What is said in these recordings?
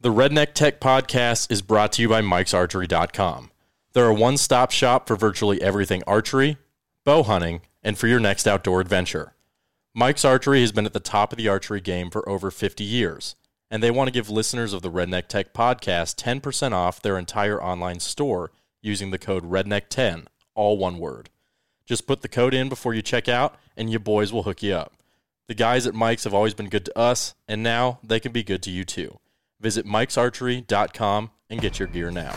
The Redneck Tech Podcast is brought to you by Mike'sArchery.com. They're a one stop shop for virtually everything archery, bow hunting, and for your next outdoor adventure. Mike's Archery has been at the top of the archery game for over 50 years, and they want to give listeners of the Redneck Tech Podcast 10% off their entire online store using the code REDNECK10, all one word. Just put the code in before you check out, and your boys will hook you up. The guys at Mike's have always been good to us, and now they can be good to you too. Visit mikesarchery.com and get your gear now.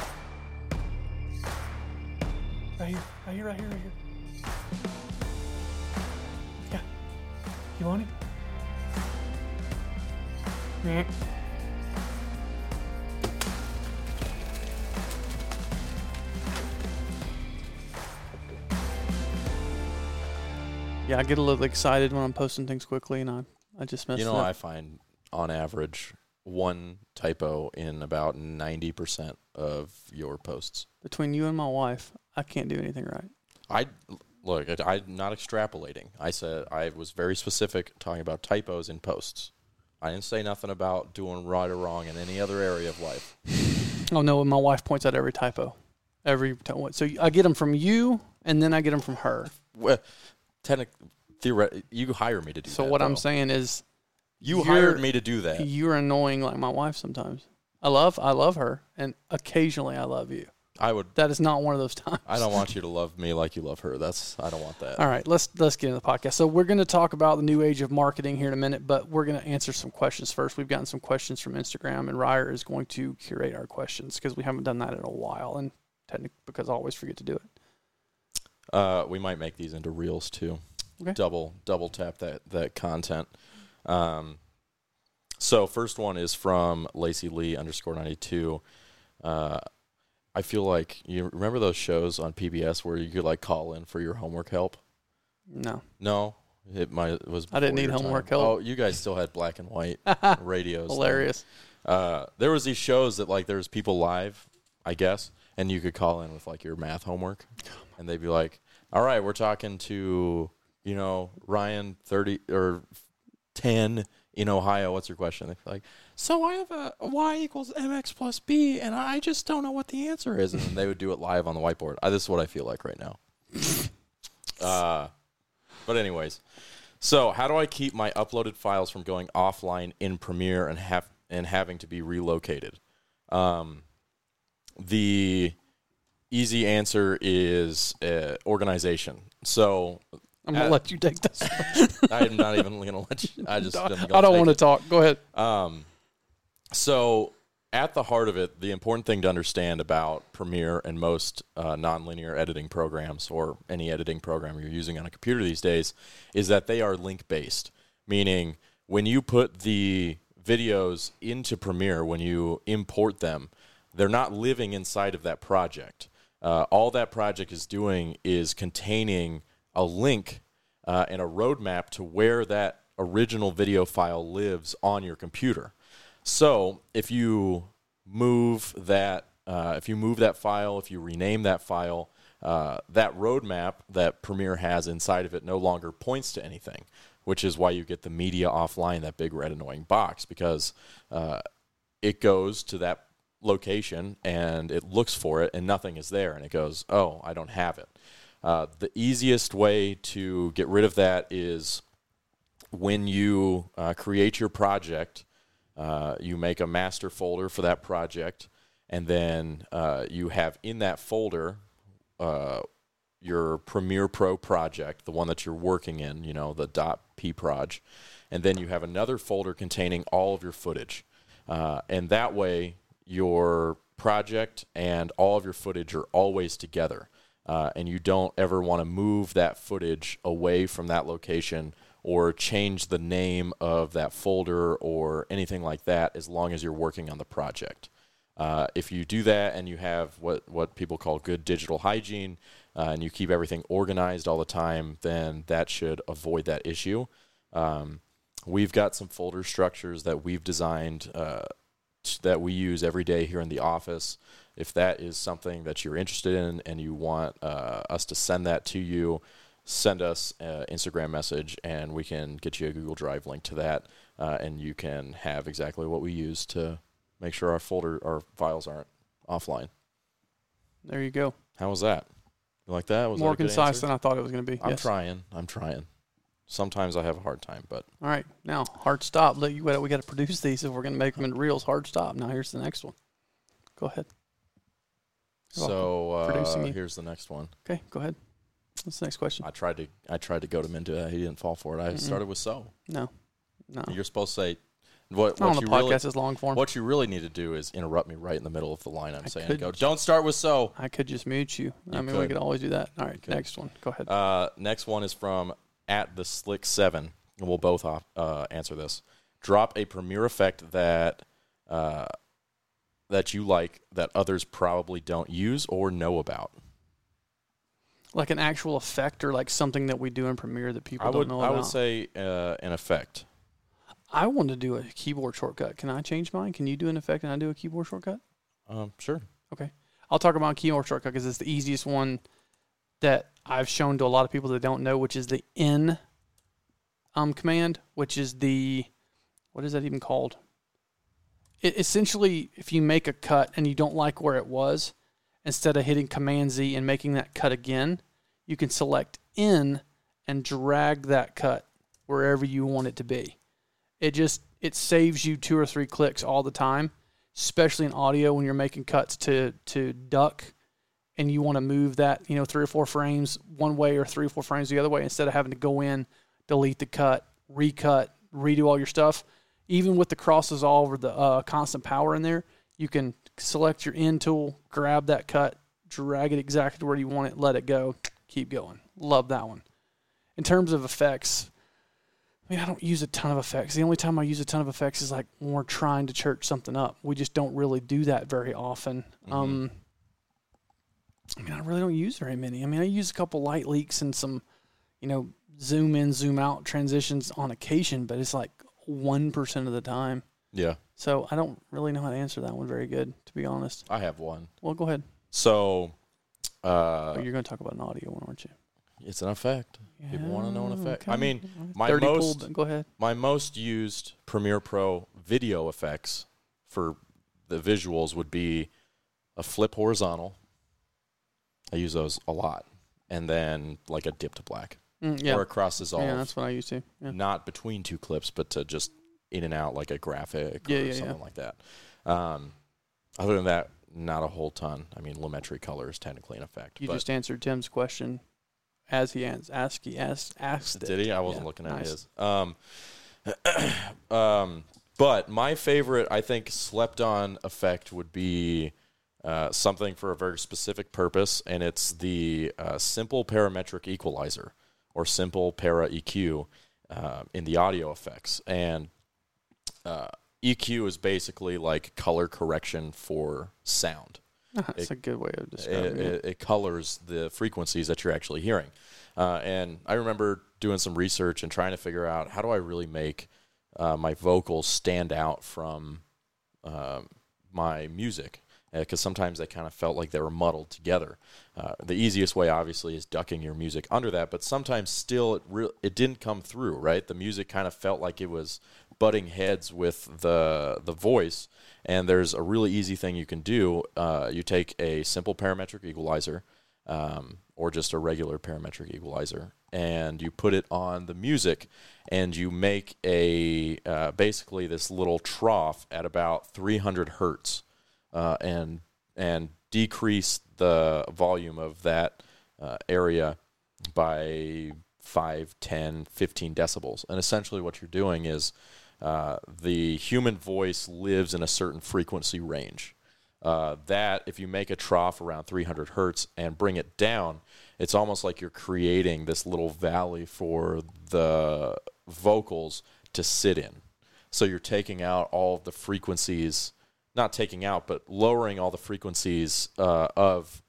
Right here, right here, right here, right here. Yeah. You want it? Meh. Yeah, I get a little excited when I'm posting things quickly, and I I just mess You know, up. I find on average one typo in about 90% of your posts. Between you and my wife, I can't do anything right. I look, I- I'm not extrapolating. I said I was very specific talking about typos in posts. I didn't say nothing about doing right or wrong in any other area of life. Oh no, my wife points out every typo, every ty- so I get them from you, and then I get them from her. Well, technically, theoretically, you hire me to do So that. what I'm saying is, you hired me to do that. you're annoying like my wife sometimes. I love I love her, and occasionally I love you. I would. That is not one of those times. I don't want you to love me like you love her. That's. I don't want that. All right, let's let's get into the podcast. So we're going to talk about the new age of marketing here in a minute, but we're going to answer some questions first. We've gotten some questions from Instagram, and Ryder is going to curate our questions because we haven't done that in a while, and technically because I always forget to do it. Uh, we might make these into reels too. Okay. Double double tap that that content. Um, so first one is from Lacey Lee underscore ninety two. Uh, I feel like you remember those shows on PBS where you could like call in for your homework help. No, No, it it was. I didn't need homework time. help. Oh, you guys still had black and white radios. hilarious. Uh, there was these shows that like there was people live, I guess, and you could call in with like your math homework, and they'd be like, "All right, we're talking to you know Ryan thirty or ten in Ohio. What's your question?" They'd be like, "So I have a y equals mx plus b, and I just don't know what the answer is," and then they would do it live on the whiteboard. I, this is what I feel like right now. uh, but anyways, so how do I keep my uploaded files from going offline in Premiere and have and having to be relocated? Um, the easy answer is uh, organization. So I'm gonna uh, let you take this. I'm not even to let you. I just am I don't want to talk. Go ahead. um, so, at the heart of it, the important thing to understand about Premiere and most uh, nonlinear editing programs, or any editing program you're using on a computer these days, is that they are link based. Meaning, when you put the videos into Premiere, when you import them, they're not living inside of that project. Uh, all that project is doing is containing a link uh, and a roadmap to where that original video file lives on your computer. So if you move that, uh, if you move that file, if you rename that file, uh, that roadmap that Premiere has inside of it no longer points to anything, which is why you get the media offline, that big red annoying box, because uh, it goes to that location and it looks for it and nothing is there and it goes, oh, I don't have it. Uh, the easiest way to get rid of that is when you uh, create your project, uh, you make a master folder for that project, and then uh, you have in that folder uh, your Premiere Pro project, the one that you're working in, you know, the .pproj, and then you have another folder containing all of your footage, and that way your project and all of your footage are always together. Uh, and you don't ever want to move that footage away from that location or change the name of that folder or anything like that as long as you're working on the project. Uh, if you do that and you have what, what people call good digital hygiene uh, and you keep everything organized all the time, then that should avoid that issue. Um, we've got some folder structures that we've designed uh, that we use every day here in the office. If that is something that you're interested in and you want uh, us to send that to you, send us an Instagram message and we can get you a Google Drive link to that, uh, and you can have exactly what we use to make sure our folder, our files aren't offline. There you go. How was that? You like that? Was More that concise answer? than I thought it was going to be. I'm yes. trying. I'm trying. Sometimes I have a hard time, but All right, now hard stop. Look, you we got to produce these if we're going to make them into reels. Hard stop. Now here's the next one. Go ahead. You're so uh, here's the next one. Okay, go ahead. What's the next question? I tried to I tried to goad him into it. He didn't fall for it. I Mm-mm. started with so. No, no. You're supposed to say what what the you podcast really is long form. what you really need to do is interrupt me right in the middle of the line I'm I saying. could Go. Don't start with so. I could just mute you. I You mean, we could. could always do that. All right, next one. Go ahead. Uh, next one is from at the slick seven, and we'll both off, uh, answer this. Drop a premiere effect that uh, that you like that others probably don't use or know about. like an actual effect or like something that we do in Premiere that people I would don't know I about. would say uh, an effect. I want to do a keyboard shortcut. Can I change mine? Can you do an effect and I do a keyboard shortcut? Um, sure. Okay. I'll talk about keyboard shortcut because it's the easiest one that I've shown to a lot of people that don't know, which is the N um, command, which is the what is that even called? It essentially, if you make a cut and you don't like where it was, instead of hitting Command Z and making that cut again, you can select in and drag that cut wherever you want it to be. It just it saves you two or three clicks all the time especially in audio when you're making cuts to to duck and you want to move that you know three or four frames one way or three or four frames the other way instead of having to go in delete the cut recut redo all your stuff even with the crosses all over the uh, constant power in there you can select your end tool grab that cut drag it exactly where you want it let it go keep going love that one in terms of effects I mean, I don't use a ton of effects. The only time I use a ton of effects is like when we're trying to church something up. We just don't really do that very often. Mhm. Um, I mean, I really don't use very many. I mean, I use a couple light leaks and some, you know, zoom in, zoom out transitions on occasion, but it's like 1% of the time. Yeah, So I don't really know how to answer that one very good, to be honest. I have one. Well, go ahead. So, uh, oh, you're going to talk about an audio one, aren't you? it's an effect. People wanna know an Yeah, effect. I mean, my most- but go ahead. My most used Premiere Pro video effects for the visuals would be a flip horizontal. I use those a lot, and then like a dip to black Mm, yeah. or across cross dissolve. yeah, that's what I used to. Yeah. not between two clips, but to just in and out like a graphic Yeah, or something like that. Um, other than that, not a whole ton. I mean, Lumetri color is technically an effect. You just answered Tim's question as he asked. He asked, asked did it. he? I wasn't looking at nice. his. Um, um, but my favorite, I think, slept on effect would be uh, something for a very specific purpose, and it's the uh, simple parametric equalizer or simple para EQ uh, in the audio effects. And uh, EQ is basically like color correction for sound That's It- a good way of describing it. it, it colors the frequencies that you're actually hearing. Uh, and I remember doing some research and trying to figure out how do I really make uh, my vocals stand out from um, my music because sometimes they kind of felt like they were muddled together. Uh, the easiest way, obviously, is ducking your music under that, but sometimes still it re- it didn't come through. Right, the music kind of felt like it was butting heads with the the voice. And there's a really easy thing you can do. Uh, you take a simple parametric equalizer, um, or just a regular parametric equalizer, and you put it on the music, and you make a uh, basically this little trough at about 300 hertz, uh, and and decrease the volume of that uh, area by 5, 10, 15 decibels. And essentially, what you're doing is uh, the human voice lives in a certain frequency range. Uh, that, if you make a trough around 300 hertz and bring it down, it's almost like you're creating this little valley for the vocals to sit in. So you're taking out all of the frequencies, not taking out, but lowering all the frequencies uh, of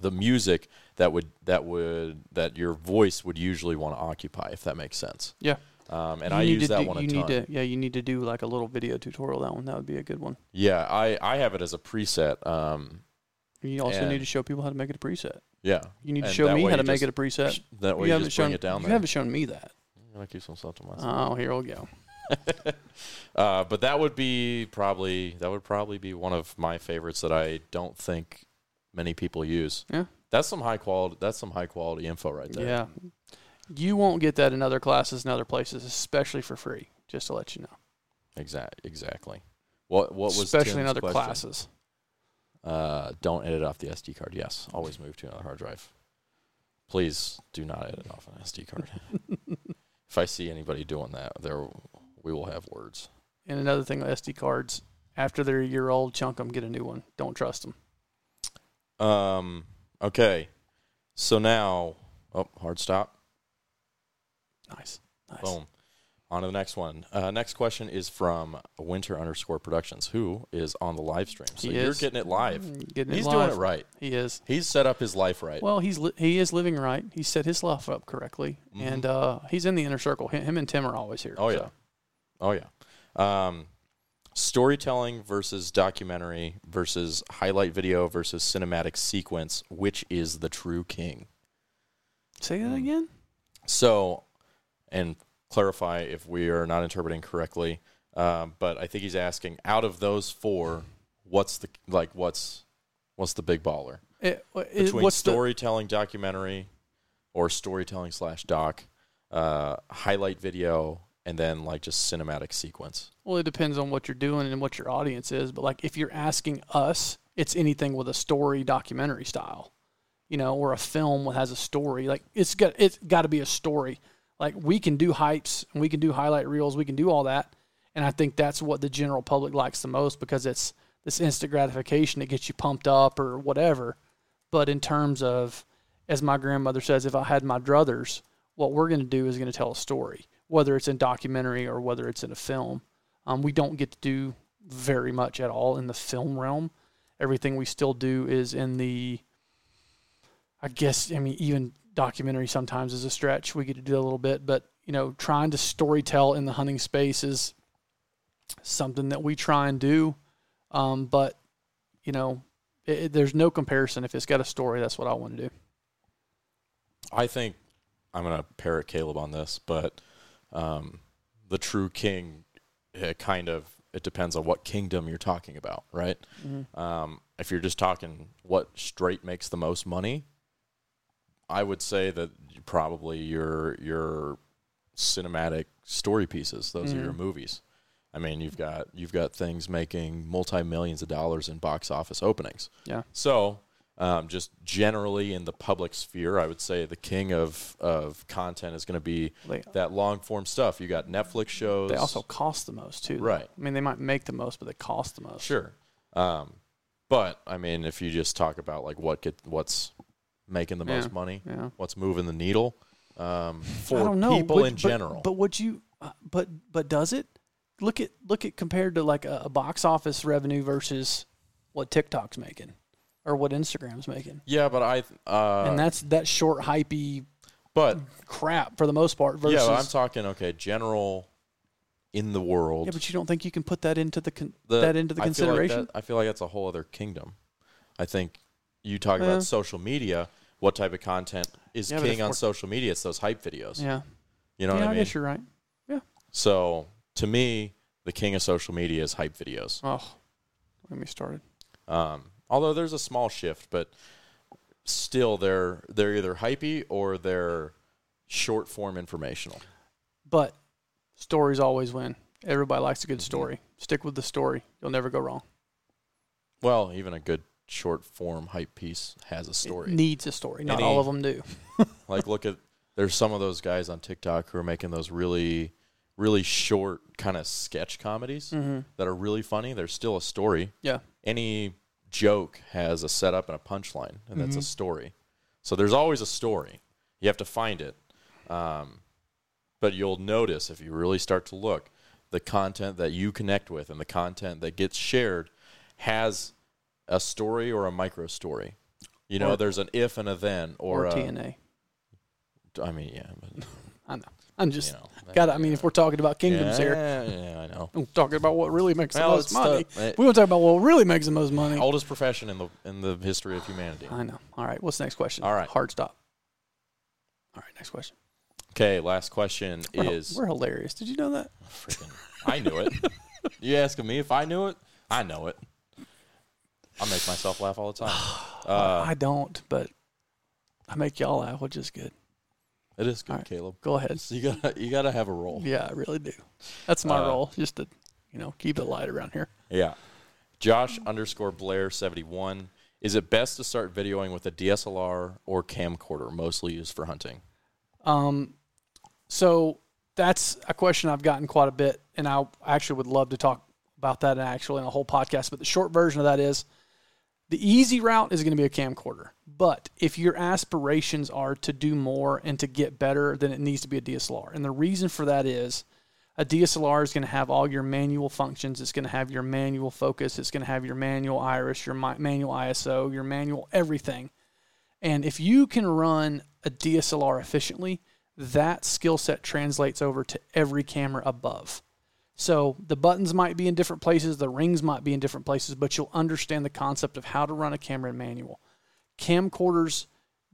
the music that would that would that your voice would usually want to occupy, if that makes sense. Yeah. Um, and You I use that do, one a you ton. need to yeah you need to do like a little video tutorial that one that would be a good one Yeah, I, I have it as a preset. Um, you also need to show people how to make it a preset yeah, you need to show me how to make just- it a preset that way you you haven't shown bring it down you there. haven't shown me that I keep some stuff to myself. oh here we go uh, but that would be probably that would probably be one of my favorites that I don't think many people use. Yeah. That's some high quality. That's some high quality info right there. Yeah. You won't get that in other classes and other places, especially for free. Just to let you know, Exact. Exactly. What What was especially in other question? classes. Uh, don't edit off the SD card. Yes, always move to another hard drive. Please do not edit off an SD card. if I see anybody doing that, there we will have words. And another thing, with SD cards after they're a year old, chunk them, get a new one. Don't trust them. Um. Okay. So now, oh, hard stop. Nice, nice. Boom. On to the next one. Uh, next question is from Winter underscore Productions, who is on the live stream. So He you're is. getting it live. Mm, Getting He's it doing it right. He is. He's set up his life right. Well, he's li- he is living right. He set his life up correctly, Mhm. and uh, he's in the inner circle. Him, him and Tim are always here. Oh, yeah. Oh yeah. Um, storytelling versus documentary versus highlight video versus cinematic sequence. Which is the true king? Say that again. So, and clarify if we are not interpreting correctly. Um, but I think he's asking, out of those four, what's the like? What's what's the big baller It, it, between what's the storytelling documentary or storytelling slash doc, uh, highlight video, and then like just cinematic sequence? Well, it depends on what you're doing and what your audience is. But like, if you're asking us, it's anything with a story, documentary style, you know, or a film that has a story. Like, it's got it's got to be a story. Like, we can do hypes and we can do highlight reels, we can do all that, and I think that's what the general public likes the most because it's this instant gratification that gets you pumped up or whatever. But in terms of, as my grandmother says, if I had my druthers, what we're going to do is going to tell a story, whether it's in documentary or whether it's in a film. Um, we don't get to do very much at all in the film realm. Everything we still do is in the, I guess, I mean, even documentary sometimes is a stretch. We get to do a little bit, but, you know, trying to storytell in the hunting space is something that we try and do. Um, but, you know, it, it- there's no comparison. If it's got a story, that's what I want to do. I think I'm going to parrot Caleb on this, but um, the true king, it kind of it depends on what kingdom you're talking about, right? Um, if you're just talking what straight makes the most money, I would say that probably your your cinematic story pieces. Those are your Mhm. movies. I mean, you've got you've got things making multi millions of dollars in box office openings. Yeah. So, um, just generally in the public sphere, I would say the king of of content is going to be They, that long form stuff. You got Netflix shows. they also cost the most, too. though. Right. I mean, they might make the most, but they cost the most. Sure. Um, but I mean, if you just talk about like what get what's making the most money, Yeah. what's moving the needle um, for people but- in but- general. But, would you? uh, But but does it? Look at look at compared to like a, a box office revenue versus what TikTok's making or what Instagram's making, yeah, but I. Uh, and that's that short hypey but crap for the most part. Versus yeah, I'm talking okay, general in the world. Yeah, but you don't think you can put that into the, con- the- that into the I feel like consideration? that- I feel like that's a whole other kingdom. I think you talk Yeah. about social media. What type of content is Yeah, king on social media? It's those hype videos. yeah, You know yeah, what I I mean? guess you're right. Yeah. So to me, the king of social media is hype videos. Oh, let me started. Um, although there's a small shift, but still they're they're either hypey or they're short form informational. But stories always win. Everybody likes a Mm-hmm. good story. Stick with the story. You'll never go wrong. Well, even a good short form hype piece has a It story. needs a story. Not Any- all of them do. like look at there's some of those guys on TikTok who are making those really really short kind of sketch comedies Mm-hmm. that are really funny. There's still a story. Yeah. Any joke has a setup and a punchline, and that's a Mhm. story. So there's always a story. You have to find it. Um, but you'll notice if you really start to look, the content that you connect with and the content that gets shared has a story or a micro story. You know, Or- there's an if and a then, or, Or, a, TNA. I mean, yeah, but, I know. I'm just you know, got. I mean, if we're talking about kingdoms yeah, here, yeah, I know. I'm talking about what really makes Well, the most money. it- we want to talk about what really makes the most money. oldest profession in the in the history of humanity. I know. All right. What's the next question? All right. Hard stop. All right. Next question. Okay, last question We're, is we're hilarious. Did you know that? freaking. I knew it. you asking me if I knew it? I know it. I make myself laugh all the time. Uh, I don't, but I make y'all laugh, which is good. It is good, right. Caleb. Go ahead. So you gotta you gotta have a role. Yeah, I really do. That's my Uh, role, just to you know keep it light around here. Yeah. Josh underscore Blair seventy one. Is it best to start videoing with a DSLR or camcorder, mostly used for hunting? Um, so that's a question I've gotten quite a bit, and I actually would love to talk about that actually in a whole podcast. But the short version of that is the easy route is going to be a camcorder. But if your aspirations are to do more and to get better, then it needs to be a DSLR. And the reason for that is a DSLR is going to have all your manual functions. It's going to have your manual focus. It's going to have your manual iris, your manual ISO, your manual everything. And if you can run a DSLR efficiently, that skill set translates over to every camera above. So the buttons might be in different places, the rings might be in different places, but you'll understand the concept of how to run a camera in manual. Camcorders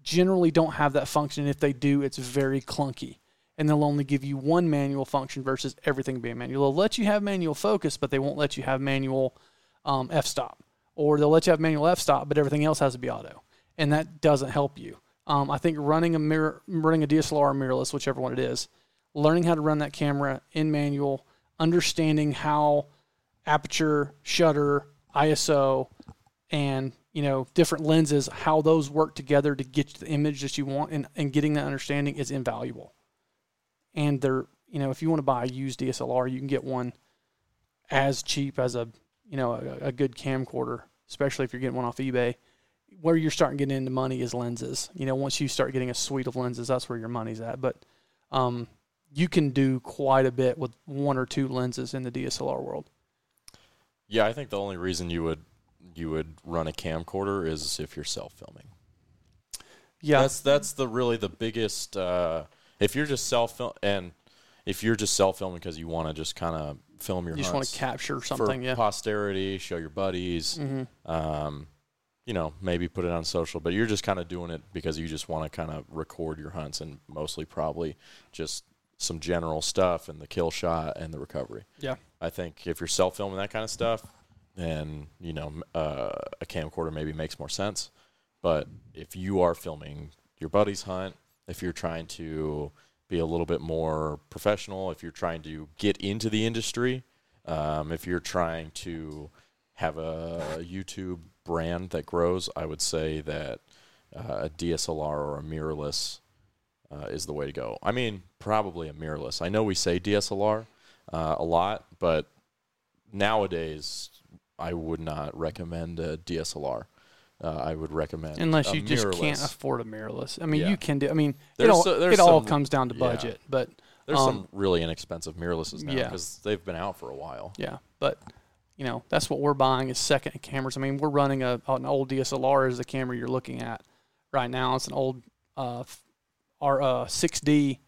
generally don't have that function. And if they do, it's very clunky. And they'll only give you one manual function versus everything being manual. They'll let you have manual focus, but they won't let you have manual um, f stop. Or they'll let you have manual f stop, but everything else has to be auto. And that doesn't help you. Um, I think running a mirror, running a DSLR or mirrorless, whichever one it is, learning how to run that camera in manual, understanding how aperture, shutter, ISO, and you know different lenses, how those work together to get the image that you want, and, and getting that understanding is invaluable. And they're you know if you want to buy a used DSLR, you can get one as cheap as a you know a, a good camcorder, especially if you're getting one off eBay. Where you're starting to get into money is lenses. You know, once you start getting a suite of lenses, that's where your money's at. But um, you can do quite a bit with one or two lenses in the DSLR world. Yeah, I think the only reason you would you would run a camcorder is if you're self filming. Yeah, That's that's the really the biggest. Uh, if you're just self film and if you're just self filming because you want to just kind of film your you just want to capture something. Yeah, posterity, show your buddies, hmm um, you know, maybe put it on social, but you're just kind of doing it because you just want to kind of record your hunts and mostly probably just some general stuff and the kill shot and the recovery. Yeah. I think if you're self filming that kind of stuff, then you know uh, a camcorder maybe makes more sense. But if you are filming your buddy's hunt, if you're trying to be a little bit more professional, if you're trying to get into the industry, um, if you're trying to have a YouTube brand that grows, I would say that uh, a DSLR or a mirrorless uh, is the way to go. I mean, probably a mirrorless. I know we say DSLR uh, a lot, but nowadays I would not recommend a DSLR. Uh, I would recommend unless you just can't afford a mirrorless. I mean, Yeah. you can do. I mean, it all so- there's it all some- comes down to yeah. budget, but There's um, some really inexpensive mirrorlesses now yeah. because they've been out for a while. Yeah, but you know that's what we're buying is second cameras. I mean, we're running a an old DSLR as the camera you're looking at right now. It's an old uh, our uh, 6D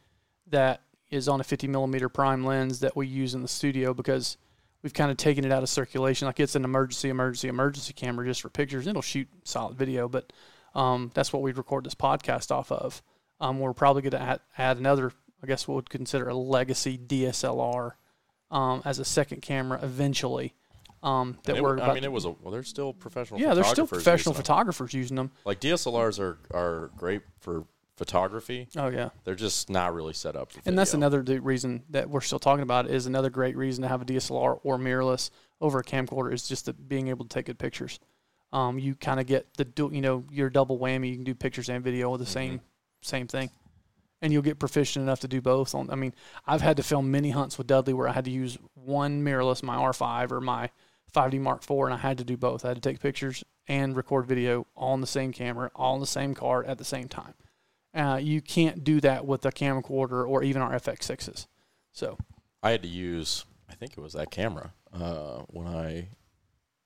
that is on a 50 millimeter prime lens that we use in the studio because we've kind of taken it out of circulation. Like it's an emergency, emergency, emergency camera just for pictures. It'll shoot solid video, but um, that's what we'd record this podcast off of. Um, we're probably going to add, add another, I guess, what would consider a legacy DSLR um, as a second camera eventually. Um, that it- we're I mean, it was a well. There's still professional. yeah, there's still professional using them. photographers using them. Like DSLRs are are great for photography. Oh yeah, They're just not really set up for. and that's another d- reason that we're still talking about is another great reason to have a DSLR or mirrorless over a camcorder is just the being able to take good pictures. Um, you kind of get the du- you know your double whammy. You can do pictures and video with the same same thing, and you'll get proficient enough to do both. On I mean, I've had to film many hunts with Dudley where I had to use one mirrorless, my R5 or my 5D Mark IV, and I had to do both. I had to take pictures and record video all on the same camera, all on the same card at the same time. Uh, you can't do that with a camcorder or even our FX6s. So I had to use. I think it was that camera uh, when I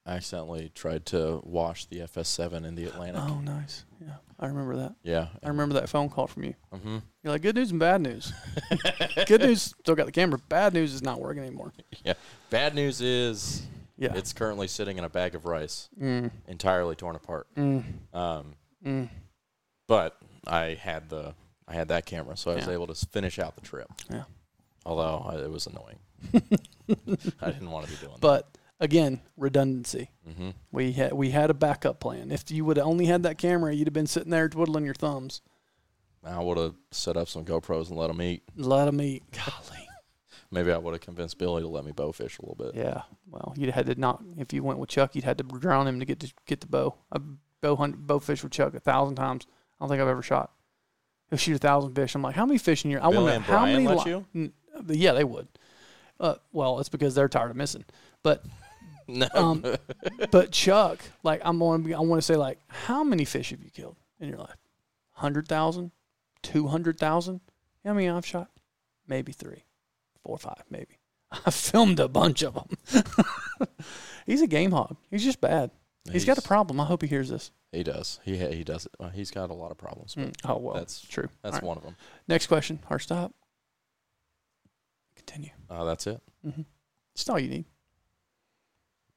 accidentally tried to wash the FS7 in the Atlantic. Oh, nice. Yeah, I remember that. Yeah, I remember that phone call from you. hmm You're like, good news and bad news. good news, still got the camera. Bad news is not working anymore. Yeah, Bad news is Yeah. it's currently sitting in a bag of rice, mm, entirely torn apart. mm, Um, mm. but I had the I had that camera, so I was Yeah. able to finish out the trip. Yeah. Although I, it was annoying. I didn't want to be doing that. But again, redundancy. that. hmm We had we had a backup plan. If you would have only had that camera, you'd have been sitting there twiddling your thumbs. I would have set up some GoPros and let them eat. Let them eat. Golly. Maybe I would have convinced Billy to let me bow fish a little bit. Yeah. Well, you'd had to not. If you went with Chuck, you'd had to drown him to get to get the bow. I bow hunt, bow fish with Chuck a thousand times. I don't think I've ever shot. He'll shoot a thousand fish. I'm like, how many fish in your? I Billy want to and how Brian many. let li- you? Yeah, they would. Uh, well, it's because they're tired of missing. But No. um, but Chuck, like I'm going. I want to say like, how many fish have you killed in your life? Hundred thousand, two hundred thousand. I mean, I've shot maybe three, four, five, maybe. I filmed a bunch of them. He's a game hog. He's just bad. He's got a problem. I hope he hears this. He does. He he does it. Well, he's got a lot of problems. Mm. Oh well, That's- true. That's right. one of them. Next question. Hard stop. Continue. Uh, that's it. That's all you need.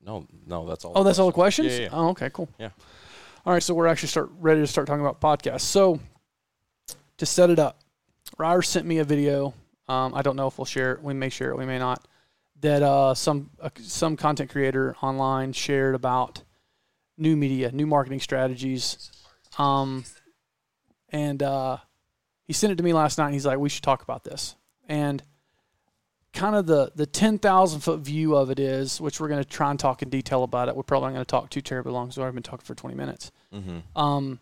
No, no, that's all. Oh, that's all the questions. Yeah, yeah, yeah. Oh, okay, cool. Yeah. All right, so we're actually start ready to start talking about podcasts. So to set it up, Ryder sent me a video. Um, I don't know if we'll share it. We may share it. We may not. That uh, some uh, some content creator online shared about new media, new marketing strategies. Um, and uh, he sent it to me last night. And he's like, "We should talk about this." And kind of the the ten thousand foot view of it is, which we're going to try and talk in detail about it. We're probably not going to talk too terribly long, so I've been talking for twenty minutes. Mm-hmm. Um,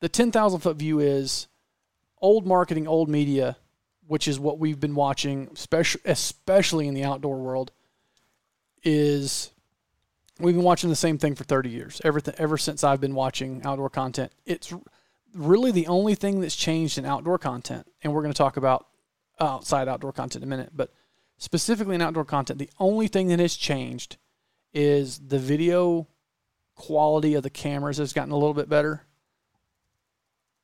the ten thousand foot view is old marketing, old media, which is what we've been watching, especially especially in the outdoor world. Is we've been watching the same thing for thirty years. Everything ever since I've been watching outdoor content. It's really the only thing that's changed in outdoor content, and we're going to talk about outside outdoor content in a minute, but specifically in outdoor content, the only thing that has changed is the video quality of the cameras has gotten a little bit better.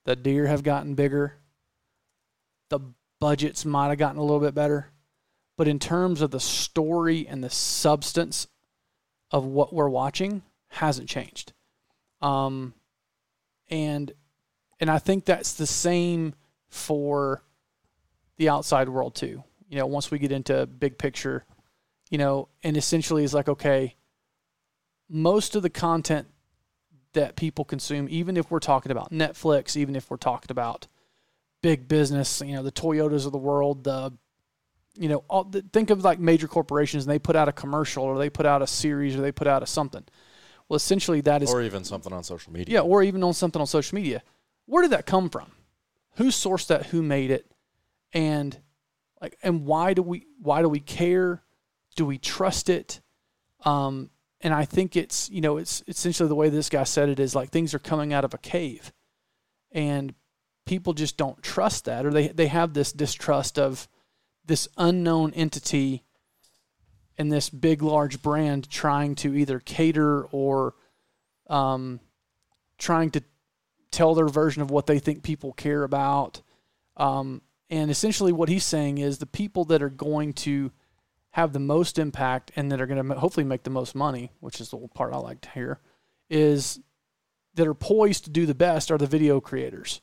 The deer have gotten bigger. The budgets might have gotten a little bit better. But in terms of the story and the substance of what we're watching, hasn't changed. Um, and and I think that's the same for the outside world too. You know, once we get into big picture, you know, and essentially is like, okay, most of the content that people consume, even if we're talking about Netflix, even if we're talking about big business, you know, the Toyotas of the world, the you know, all, think of like major corporations and they put out a commercial or they put out a series or they put out a something. Well, essentially that is Or even something on social media. yeah, or even on something on social media. Where did that come from? Who sourced that? Who made it? And like, and why do we why do we care? Do we trust it? Um, and I think it's you know it's essentially the way this guy said it is like things are coming out of a cave, and people just don't trust that, or they they have this distrust of this unknown entity and this big large brand trying to either cater or um, trying to tell their version of what they think people care about. Um, and essentially, what he's saying is the people that are going to have the most impact and that are going to hopefully make the most money, which is the part I like to hear, is that are poised to do the best are the video creators.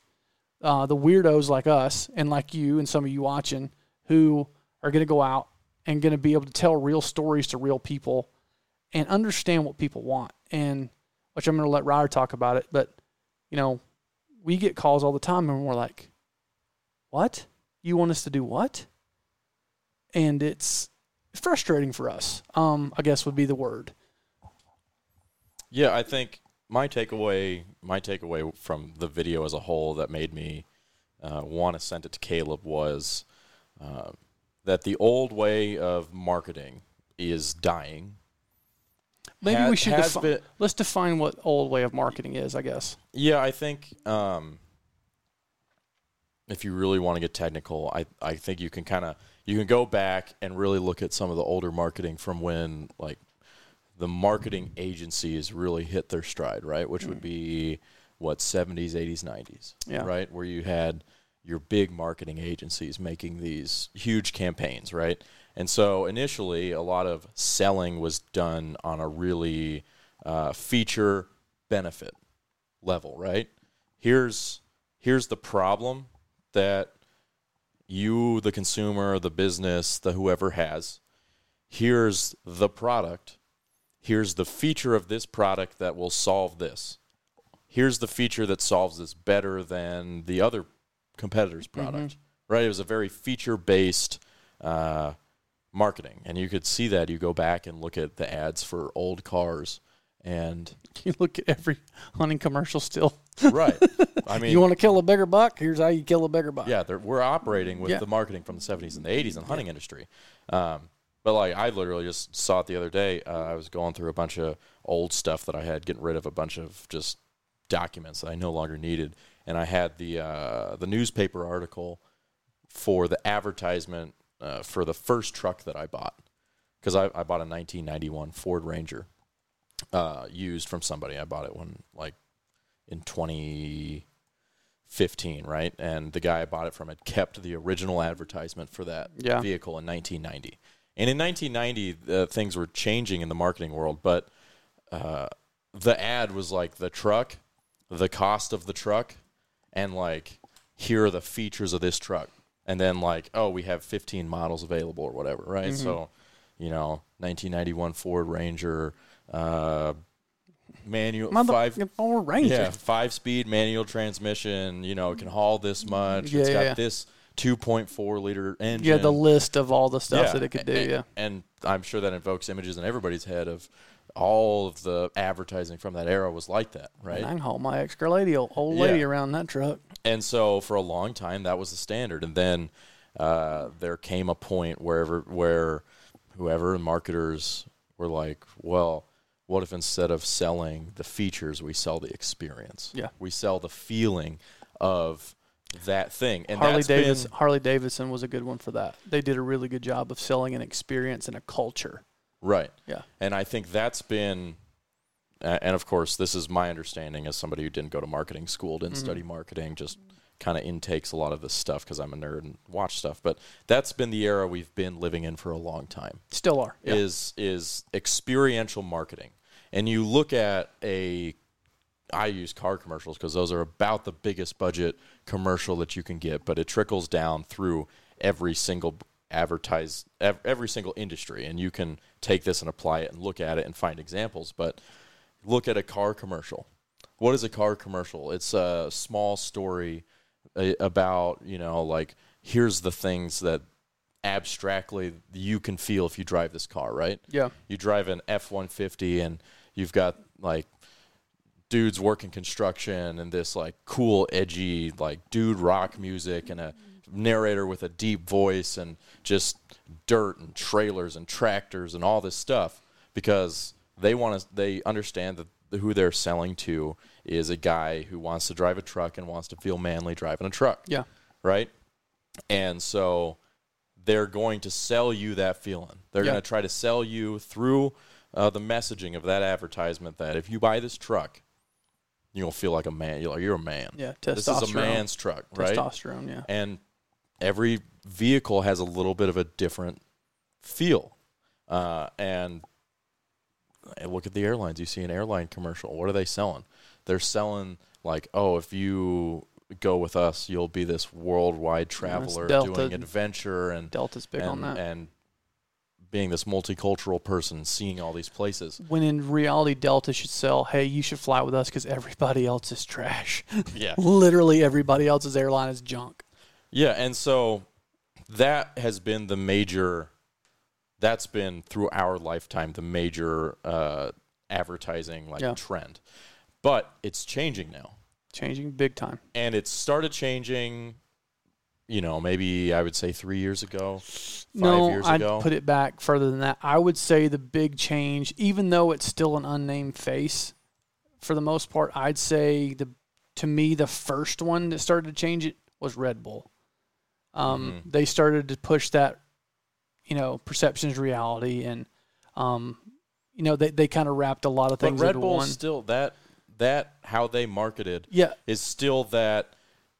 Uh, the weirdos like us and like you and some of you watching who are going to go out and going to be able to tell real stories to real people and understand what people want. And which I'm going to let Ryder talk about it, but you know, we get calls all the time and we're like, "What? You want us to do what?" And it's frustrating for us. Um, I guess would be the word. Yeah, I think my takeaway, my takeaway from the video as a whole that made me uh, want to send it to Caleb was uh, that the old way of marketing is dying. Maybe Ha- we should defi- been- let's define what old way of marketing is. I guess. Yeah, I think um, if you really want to get technical, I I think you can kind of you can go back and really look at some of the older marketing from when like the marketing agencies really hit their stride, right? Which would be what 70s, 80s, 90s, Yeah. right? Where you had your big marketing agencies making these huge campaigns, right? And so initially, a lot of selling was done on a really uh, feature benefit level, right? Here's here's the problem that you, the consumer, the business, the whoever has, here's the product. Here's the feature of this product that will solve this. Here's the feature that solves this better than the other competitor's product. Right? It was a very feature based uh, marketing. And you could see that. You go back and look at the ads for old cars. And, You look at every hunting commercial still. right. I mean, you want to kill a bigger buck? Here's how you kill a bigger buck. Yeah, we're operating with Yeah. the marketing from the 70s and the 80s in the hunting industry. Um, but like I literally just saw it the other day. Uh, I was going through a bunch of old stuff that I had, getting rid of a bunch of just documents that I no longer needed, and I had the uh, the newspaper article for the advertisement uh, for the first truck that I bought because I, I bought a 1991 Ford Ranger uh, used from somebody. I bought it when like in 2015, right? And the guy I bought it from had kept the original advertisement for that Yeah. vehicle in 1990. And in 1990, uh, things were changing in the marketing world, but uh, the ad was like the truck, the cost of the truck, and like here are the features of this truck, and then like oh we have 15 models available or whatever, right? So, you know, 1991 Ford Ranger, uh, manual five Motherfucking Ranger. yeah, five speed manual transmission. You know, it can haul this much. Yeah, it's got yeah. this 2.4 liter engine. Yeah, the list of all the stuff Yeah, that it could do. and, Yeah. and I'm sure that invokes images in everybody's head of all of the advertising from that era was like that, right? And I can haul my ex girl lady, old, old Yeah. lady around that truck. And so for a long time that was the standard. And then uh, there came a point wherever where whoever marketers were like, well, what if instead of selling the features, we sell the experience? Yeah. we sell the feeling of that thing. And Harley that's been- Davidson. Harley Davidson was a good one for that. They did a really good job of selling an experience and a culture. Right. Yeah. And I think that's been, and of course, this is my understanding as somebody who didn't go to marketing school, didn't study mm-hmm. marketing, just kind of intakes a lot of this stuff because I'm a nerd and watch stuff. But that's been the era we've been living in for a long time. Still are. Yeah. Is is experiential marketing, and you look at a. I use car commercials because those are about the biggest budget commercial that you can get, but it trickles down through every single advertise ev- every single industry, and you can take this and apply it and look at it and find examples. But look at a car commercial. What is a car commercial? It's a small story about you know like here's the things that abstractly you can feel if you drive this car, right? Yeah. You drive an F one fifty and you've got like dudes working construction and this like cool edgy like dude rock music and a narrator with a deep voice and just dirt and trailers and tractors and all this stuff because they want to they understand that who they're selling to is a guy who wants to drive a truck and wants to feel manly driving a truck Yeah. right? And so they're going to sell you that feeling. They're Yeah. going to try to sell you through uh, the messaging of that advertisement that if you buy this truck, you'll feel like a man. You're, like, you're a man. Yeah. testosterone. This is a man's truck, right? Testosterone. Yeah. And every vehicle has a little bit of a different feel. Uh, and look at the airlines. You see an airline commercial. What are they selling? They're selling like, oh, if you go with us, you'll be this worldwide traveler Delta. doing adventure and Delta's big on and, that. and being this multicultural person, seeing all these places. when in reality, Delta should sell, hey, you should fly with us because everybody else is trash. Yeah. Literally, everybody else's airline is junk. Yeah, and so that has been the major. That's been through our lifetime the major uh, advertising like Yeah. trend, but it's changing now, Changing big time. and it started changing. You know, maybe I would say three years ago, five no, years I'd ago. put it back further than that. I would say the big change, even though it's still an unnamed face, for the most part, I'd say the to me the first one that started to change it was Red Bull. Um, Mhm. They started to push that, you know, perceptions reality, and um, you know they they kind of wrapped a lot of but things Red Bull one. still that that how they marketed Yeah, is still that.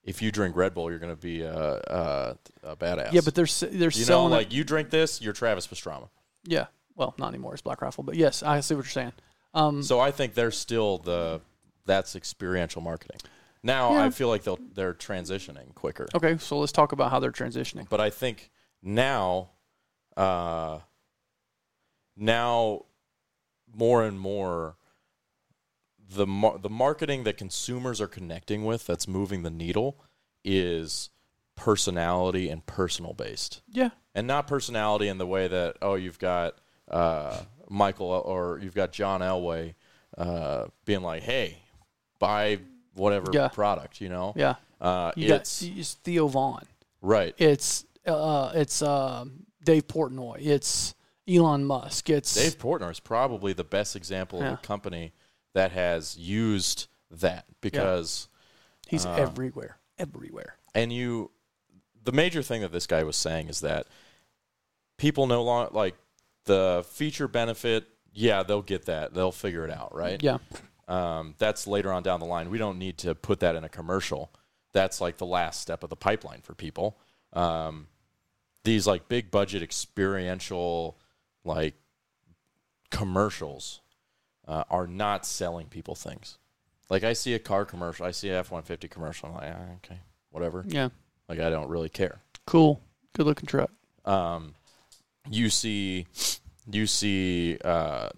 If you drink Red Bull, you're going to be a, a, a badass. yeah, but they're they're you know, selling it- like you drink this, you're Travis Pastrana. Yeah. Well, not anymore. It's Black Rifle, but yes, I see what you're saying. Um, So I think they're still the that's experiential marketing. Now Yeah. I feel like they'll they're transitioning quicker. Okay, so let's talk about how they're transitioning. But I think now, uh, now more and more, the mar- the marketing that consumers are connecting with that's moving the needle is personality and personal based, Yeah, and not personality in the way that oh you've got uh, Michael or you've got John Elway uh, being like hey buy whatever Yeah. product you know yeah. uh, You got it's it's Theo Von. right It's uh, it's um Dave Portnoy. It's Elon Musk. It's Dave Portnoy is probably the best example Yeah. of a company that has used that because he's uh, everywhere, everywhere. and you the major thing that this guy was saying is that people no longer like the feature benefit yeah they'll get that they'll figure it out right Yeah, um, that's later on down the line we don't need to put that in a commercial that's like the last step of the pipeline for people um, these like big budget experiential like commercials uh, are not selling people things like i see a car commercial i see a f-150 commercial i'm like ah, okay whatever yeah. like i don't really care Cool. Good looking truck. um, you see you see uh,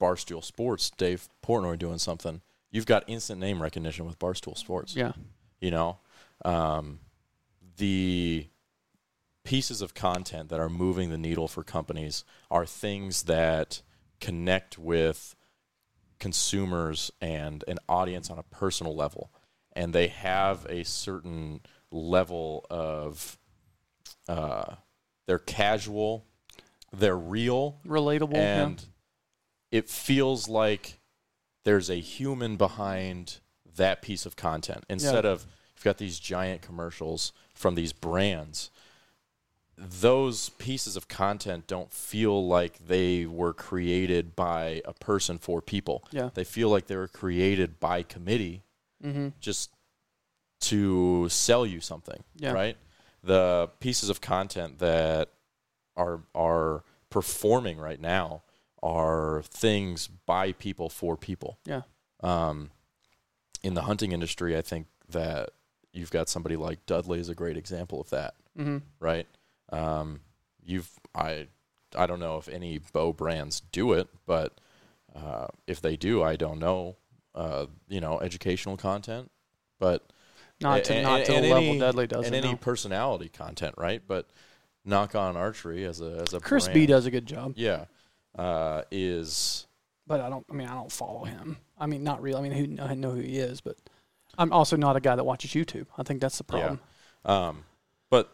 Barstool Sports, Dave Portnoy doing something. You've got instant name recognition with Barstool Sports. Yeah. You know, um, the pieces of content that are moving the needle for companies are things that connect with consumers and an audience on a personal level, and they have a certain level of uh, they're casual, they're real, Relatable. yeah. and it feels like there's a human behind that piece of content instead of you've got these giant commercials from these brands those pieces of content don't feel like they were created by a person for people Yeah. they feel like they were created by committee Mm-hmm. just to sell you something, Yeah. right? The pieces of content that are are performing right now are things by people for people. Yeah. Um, in the hunting industry, I think that you've got somebody like Dudley is a great example of that, Mm-hmm. right? Um, you've I I don't know if any bow brands do it, but uh, if they do, I don't know. Uh, you know, educational content, but Not to and- not to and the level any- Dudley does. and any no. personality content, right? But Nock On Archery as a as a Chris brand, B does a good job, yeah, uh, is but I don't. I mean, I don't follow him. I mean, not really. I mean, who, I know who he is, but I'm also not a guy that watches YouTube. I think that's the Yeah. problem. Um, but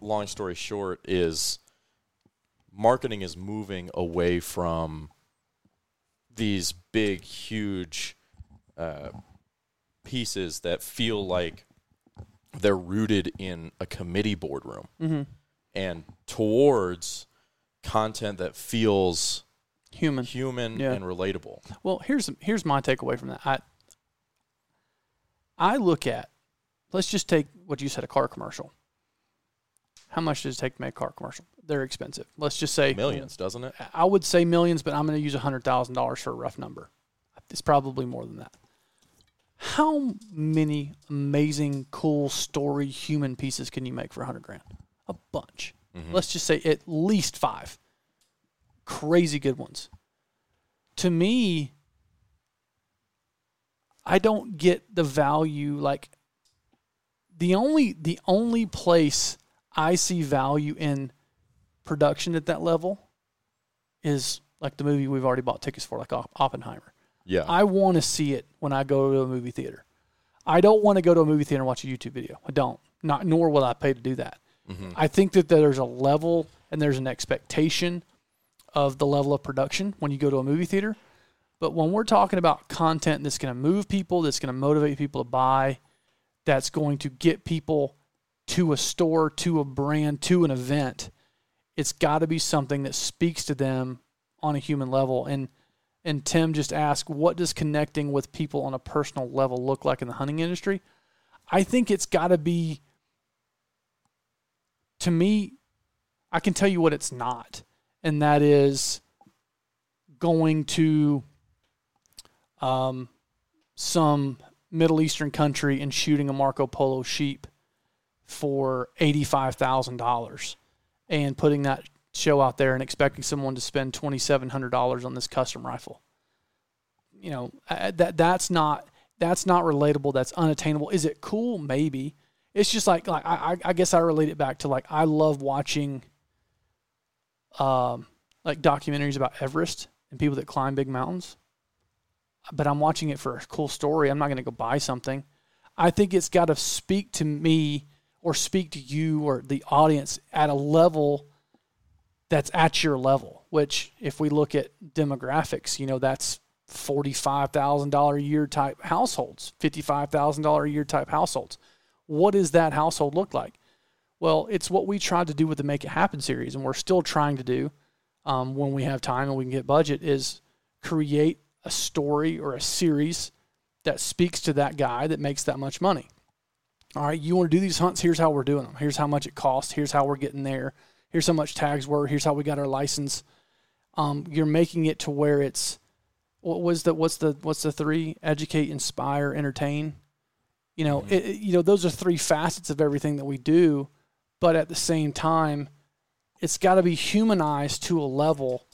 long story short is marketing is moving away from these big, huge uh, pieces that feel like they're rooted in a committee boardroom Mm-hmm. and towards content that feels Human. human Yeah. and relatable. Well, here's here's my takeaway from that. I I look at let's just take what you said a car commercial. How much does it take to make a car commercial? They're expensive. Let's just say Millions, doesn't it? I would say millions, but I'm going to use hundred thousand dollars for a rough number. It's probably more than that. How many amazing, cool story human pieces can you make for a hundred grand? A bunch. Mhm. Let's just say at least five. Crazy good ones. To me, I don't get the value like the only the only place I see value in production at that level is like the movie we've already bought tickets for, like Oppenheimer. Yeah. I want to see it when I go to a movie theater. I don't want to go to a movie theater and watch a YouTube video. I don't. Not nor will I pay to do that. Mhm. I think that there's a level and there's an expectation of the level of production when you go to a movie theater. But when we're talking about content that's going to move people, that's going to motivate people to buy, that's going to get people to a store, to a brand, to an event, it's got to be something that speaks to them on a human level. And and Tim just asked, what does connecting with people on a personal level look like in the hunting industry? I think it's got to be to me, I can tell you what it's not, and that is going to um, some Middle Eastern country and shooting a Marco Polo sheep for eighty-five thousand dollars, and putting that show out there and expecting someone to spend twenty-seven hundred dollars on this custom rifle. You know that that's not that's not relatable. That's unattainable. Is it cool? Maybe. It's just like like I I- guess I relate it back to like I love watching um like documentaries about Everest and people that climb big mountains. But I'm watching it for a cool story. I'm not going to go buy something. I think it's got to speak to me or speak to you or the audience at a level that's at your level, which if we look at demographics, you know, that's $45,000 a year type households, $55,000 a year type households. What does that household look like? Well, it's what we tried to do with the Make It Happen series, and we're still trying to do um, when we have time and we can get budget is create a story or a series that speaks to that guy that makes that much money. All right, you want to do these hunts? Here's how we're doing them. Here's how much it costs. Here's how we're getting there. Here's how much tags were. Here's how we got our license. Um, you're making it to where it's what was the what's the what's the three educate, inspire, entertain. You know, mm-hmm. it, it- you know those are three facets of everything that we do, but at the same time, it's got to be humanized to a level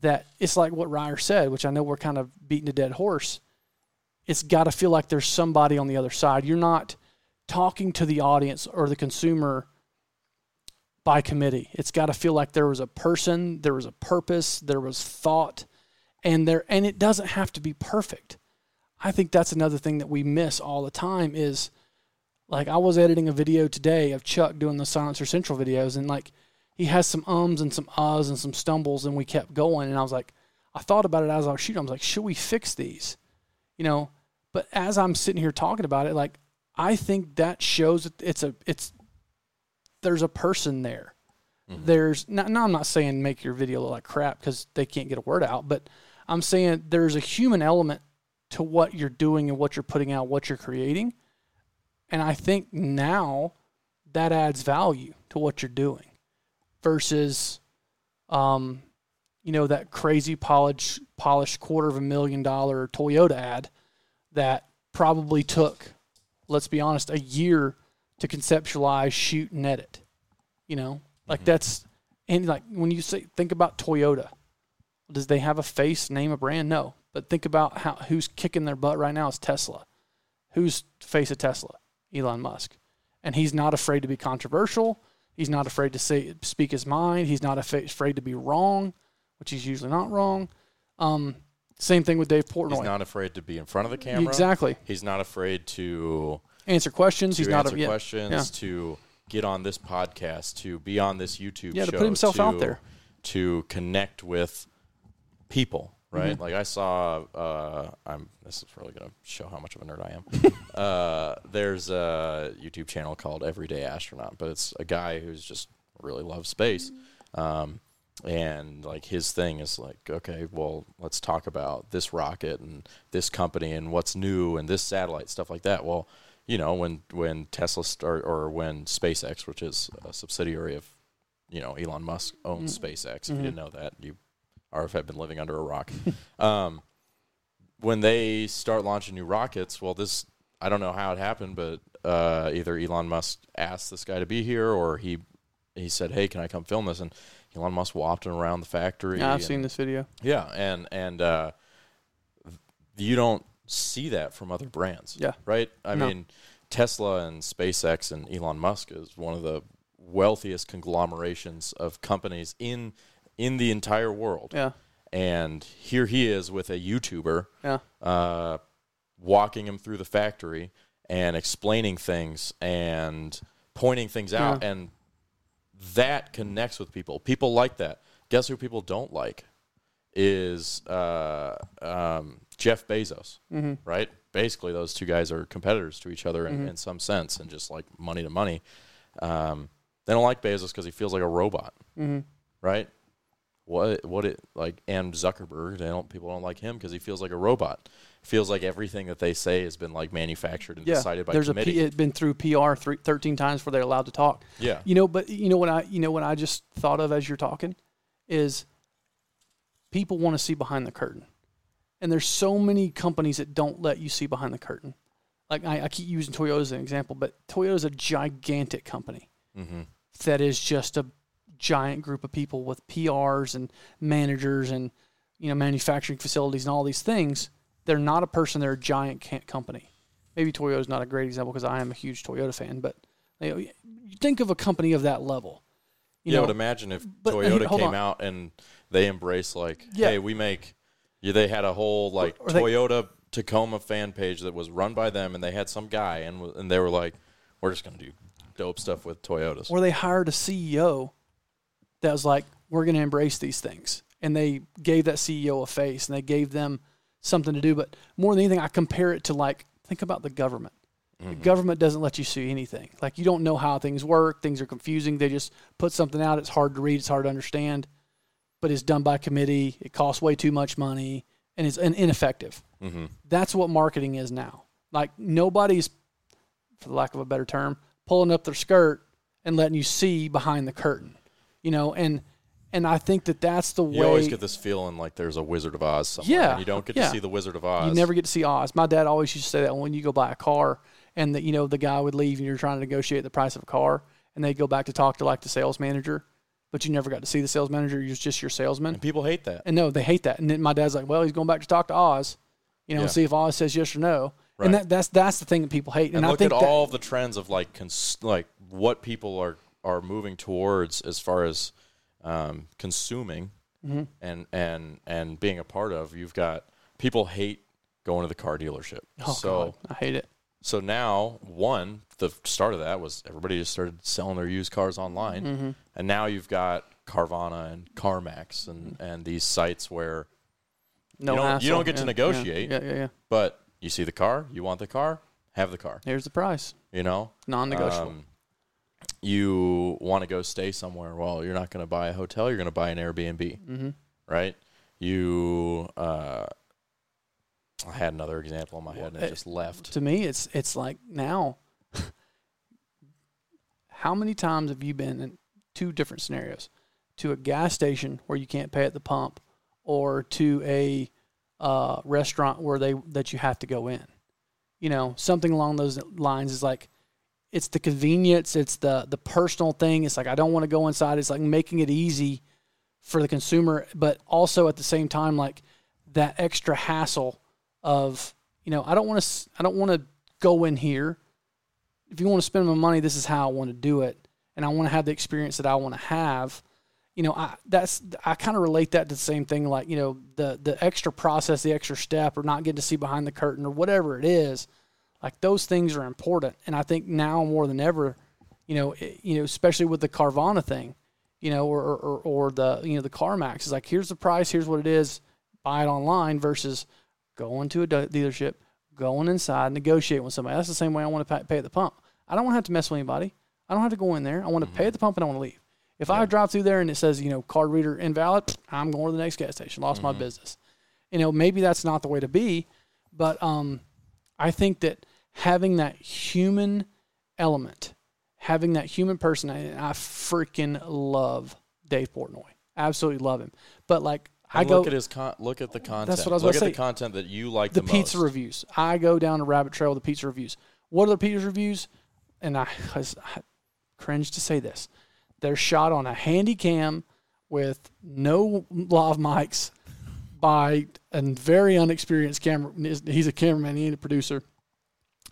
that it's like what Ryder said, which I know we're kind of beating a dead horse. It's got to feel like there's somebody on the other side. You're not talking to the audience or the consumer by committee. It's got to feel like there was a person, there was a purpose, there was thought, and there and it doesn't have to be perfect. I think that's another thing that we miss all the time is like I was editing a video today of Chuck doing the Silencer Central videos and like he has some ums and some uhs and some stumbles and we kept going and I was like I thought about it as I was shooting. I was like, should we fix these? You know, but as I'm sitting here talking about it, like I think that shows that it's a it's there's a person there. Mm-hmm. There's no, no, I'm not saying make your video look like crap because they can't get a word out, but I'm saying there's a human element to what you're doing and what you're putting out, what you're creating. And I think now that adds value to what you're doing versus, um, you know, that crazy polished, polished quarter of a million dollar Toyota ad that probably took, let's be honest, a year to conceptualize, shoot, and edit. You know, like that's, and like when you say, think about Toyota, does they have a face, name a brand? No. But think about how who's kicking their butt right now is Tesla. Who's face of Tesla? Elon Musk. And he's not afraid to be controversial. He's not afraid to say speak his mind. He's not afraid to be wrong, which he's usually not wrong. Um, same thing with Dave Portnoy. He's not afraid to be in front of the camera. exactly. He's not afraid to Answer questions. to he's not answer questions, yeah. to get on this podcast, to be on this YouTube Yeah, show, to put himself out there. to connect with people. Right, Mm-hmm. like I saw. Uh, I'm. This is really going to show how much of a nerd I am. uh, there's a YouTube channel called Everyday Astronaut, but it's a guy who's just really loves space. Um, and like his thing is like, okay, well, let's talk about this rocket and this company and what's new and this satellite stuff like that. Well, you know, when when Tesla start or when SpaceX, which is a subsidiary of, you know, Elon Musk owns SpaceX. If you didn't know that, you or if I've been living under a rock. um, when they start launching new rockets, well, this I don't know how it happened, but uh, either Elon Musk asked this guy to be here, or he he said, "Hey, can I come film this?" And Elon Musk walked around the factory. Yeah, I've and- seen this video. yeah, and and uh, you don't see that from other brands. Yeah. right. I No. mean, Tesla and SpaceX and Elon Musk is one of the wealthiest conglomerations of companies in in the entire world. Yeah, And here he is with a YouTuber yeah, uh, walking him through the factory and explaining things and pointing things out, Yeah. and that connects with people. People like that. Guess who people don't like is uh, um, Jeff Bezos, mm-hmm. right? Basically, those two guys are competitors to each other in, in some sense, and just like money to money. Um, they don't like Bezos because he feels like a robot, Mm-hmm. right? What what it like and Zuckerberg, they don't people don't like him because he feels like a robot. Feels like everything that they say has been like manufactured and yeah. decided by There's committee. P, it's been through PR three, 13 times before they're allowed to talk. yeah, You know, but you know what I you know what I just thought of as you're talking is people want to see behind the curtain. And there's so many companies that don't let you see behind the curtain. like I, I keep using Toyota as an example, but Toyota is a gigantic company Mm-hmm. that is just a giant group of people with PRs and managers and you know manufacturing facilities and all these things. They're not a person; they're a giant company. Maybe Toyota's not a great example because I am a huge Toyota fan, but you, know, think of a company of that level. You yeah, know, would imagine if but, Toyota came on. out and they embrace like, Yeah. hey, we make. Yeah, they had a whole like or they- Toyota Tacoma fan page that was run by them, and they had some guy, and and they were like, we're just gonna do dope stuff with Toyotas. or they hired a CEO that was like, "We're going to embrace these things," and they gave that CEO a face and they gave them something to do. But more than anything, I compare it to like think about the government. The government doesn't let you see anything. Like you don't know how things work. Things are confusing. They just put something out. It's hard to read. It's hard to understand. But it's done by committee. It costs way too much money, and it's in- ineffective. Mm-hmm. That's what marketing is now. Like nobody's, for the lack of a better term, pulling up their skirt and letting you see behind the curtain. You know, and and I think that that's the You way. You always get this feeling like there's a Wizard of Oz somewhere. Yeah, and you don't get yeah. to see the Wizard of Oz. you never get to see Oz. My dad always used to say that when you go buy a car and that you know the guy would leave and you're trying to negotiate the price of a car and they go back to talk to like the sales manager, but you never got to see the sales manager. You're just your salesman. and people hate that. And no, they hate that. And then my dad's like, well, he's going back to talk to Oz, you know, Yeah. and see if Oz says yes or no. Right. And that, that's that's the thing that people hate. And, And, I look think at that, all the trends of like cons- like what people are are moving towards as far as um, consuming Mhm. and and and being a part of. You've got people hate going to the car dealership. Oh, so God, I hate it. so now one the start of that was everybody just started selling their used cars online, Mm-hmm. and now you've got Carvana and CarMax and and these sites where No You don't- you don't get to negotiate. Yeah, yeah, yeah. yeah. but you see the car, you want the car, have the car. Here's the price. You know, Non-negotiable. Um, you want to go stay somewhere. Well, you're not going to buy a hotel. You're going to buy an Airbnb, mm-hmm. right? You. Uh, I had another example in my head and Well, it just left. To me, it's it's like now. how many times have you been in two different scenarios? To a gas station where you can't pay at the pump, or to a uh, restaurant where they that you have to go in. You know, something along those lines is like it's the convenience, it's the the personal thing. It's like I don't want to go inside. It's like making it easy for the consumer, but also at the same time like that extra hassle of you know I don't want to I don't want to go in here. If you want to spend my money, this is how I want to do it, and I want to have the experience that I want to have. You know, I that's I kind of relate that to the same thing, like you know the the extra process, the extra step, or not getting to see behind the curtain, or whatever it is. Like those things are important, and I think now more than ever, you know, it, you know, especially with the Carvana thing, you know, or or, or the you know the CarMax is like here's the price, here's what it is, buy it online versus going to a dealership, going inside, negotiating with somebody. That's the same way I want to pay, pay at the pump. I don't want to have to mess with anybody. I don't have to go in there. I want to pay mm-hmm. at the pump and I want to leave. If I drive through there and it says, you know, card reader invalid, I'm going to the next gas station. Lost my mm-hmm. business. You know, maybe that's not the way to be, but um, I think that having that human element, having that human person, and I freaking love Dave Portnoy. Absolutely love him. But like, I And go look at his con- look at the content. That's what I was look at say. the content that you like the the, pizza most. reviews. I go down a rabbit trail with the pizza reviews. What are the pizza reviews? And I, I cringe to say this. They're shot on a handy cam with no lav mics by a very unexperienced camera. He's a cameraman, he ain't a producer.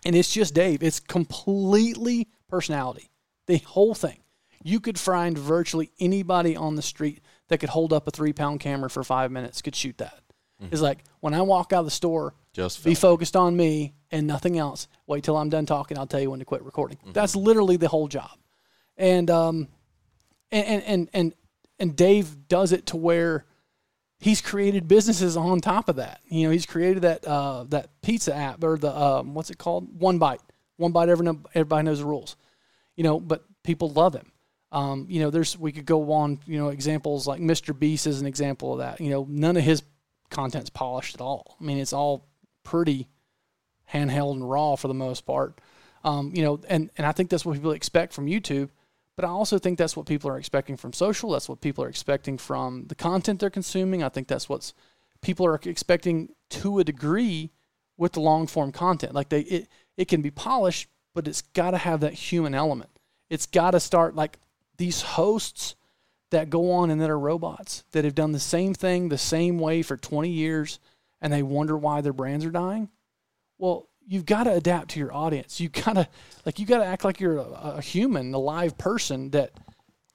And it's just Dave. It's completely personality. The whole thing. You could find virtually anybody on the street that could hold up a three pound camera for five minutes, could shoot that. It's like when I walk out of the store, Just be focused on me and nothing else. Wait till I'm done talking. I'll tell you when to quit recording. That's literally the whole job. And um, and and and and, and Dave does it to where he's created businesses on top of that. You know, he's created that uh, that pizza app or the um, what's it called? One Bite. One Bite. Every everybody knows the rules. You know, but people love him. Um, you know, there's we could go on. You know, examples like Mr. Beast is an example of that. You know, none of his content's polished at all. I mean, it's all pretty handheld and raw for the most part. Um, you know, and and I think that's what people expect from YouTube. But I also think that's what people are expecting from social. That's what people are expecting from the content they're consuming. I think that's what people are expecting to a degree with the long form content. Like they it it can be polished, but it's got to have that human element. It's got to start like these hosts that go on and that are robots that have done the same thing the same way for 20 years and they wonder why their brands are dying. Well, you've got to adapt to your audience. You got to like you got to act like you're a, a human, a live person that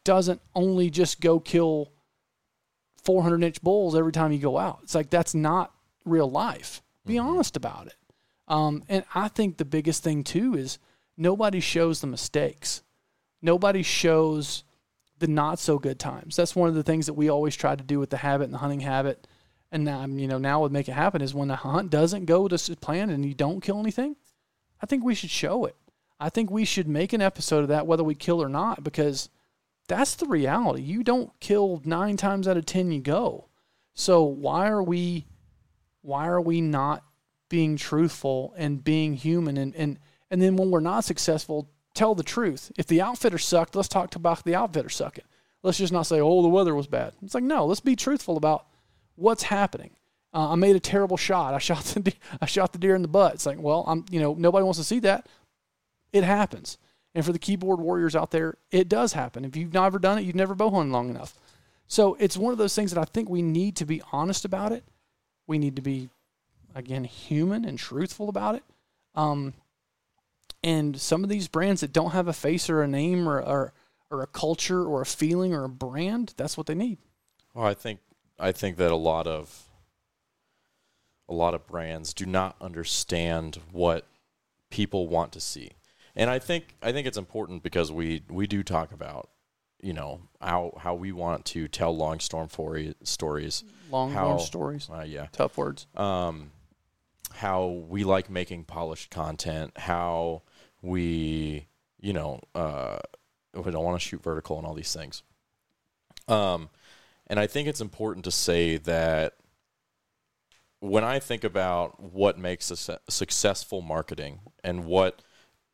doesn't only just go kill 400 inch bulls every time you go out. It's like that's not real life. Be honest about it. Um, and I think the biggest thing too is nobody shows the mistakes. Nobody shows the not so good times. That's one of the things that we always try to do with the habit and the hunting habit. And now, you know, now what make it happen is when the hunt doesn't go to plan and you don't kill anything, I think we should show it. I think we should make an episode of that whether we kill or not because that's the reality. You don't kill nine times out of ten you go. So why are we why are we not being truthful and being human and and and then when we're not successful, tell the truth. If the outfitter sucked, let's talk about the outfitter sucking. Let's just not say, "Oh, the weather was bad." It's like, no, let's be truthful about what's happening. Uh, I made a terrible shot. I shot the de- I shot the deer in the butt. It's like, well, I'm you know nobody wants to see that. It happens. And for the keyboard warriors out there, it does happen. If you've never done it, you've never bow hunted long enough. So it's one of those things that I think we need to be honest about it. We need to be, again, human and truthful about it. Um, and some of these brands that don't have a face or a name or, or or a culture or a feeling or a brand, that's what they need. Well, I think I think that a lot of a lot of brands do not understand what people want to see. And I think I think it's important because we we do talk about you know how how we want to tell long storm for stories. Long How- form stories, Uh, yeah. tough words. um, how we like making polished content, how we, you know, uh, we don't want to shoot vertical and all these things. Um, and I think it's important to say that when I think about what makes a su- successful marketing and what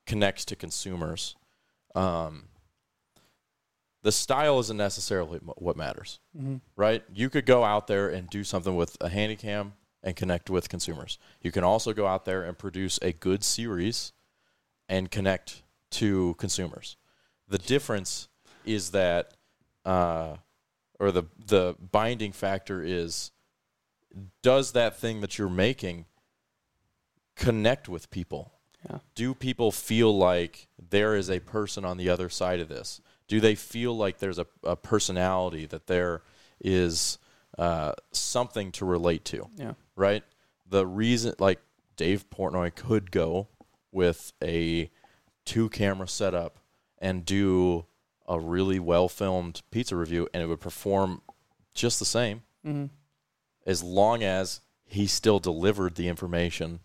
connects to consumers, um, the style isn't necessarily what matters hmm right? You could go out there and do something with a handy cam and connect with consumers. You can also go out there and produce a good series and connect to consumers. The difference is that, uh, or the the binding factor is, does that thing that you're making connect with people? Yeah. Do people feel like there is a person on the other side of this? Do they feel like there's a, a personality that there is uh, something to relate to? Yeah. right? The reason, like Dave Portnoy could go with a two camera setup and do a really well filmed pizza review, and it would perform just the same hmm as long as he still delivered the information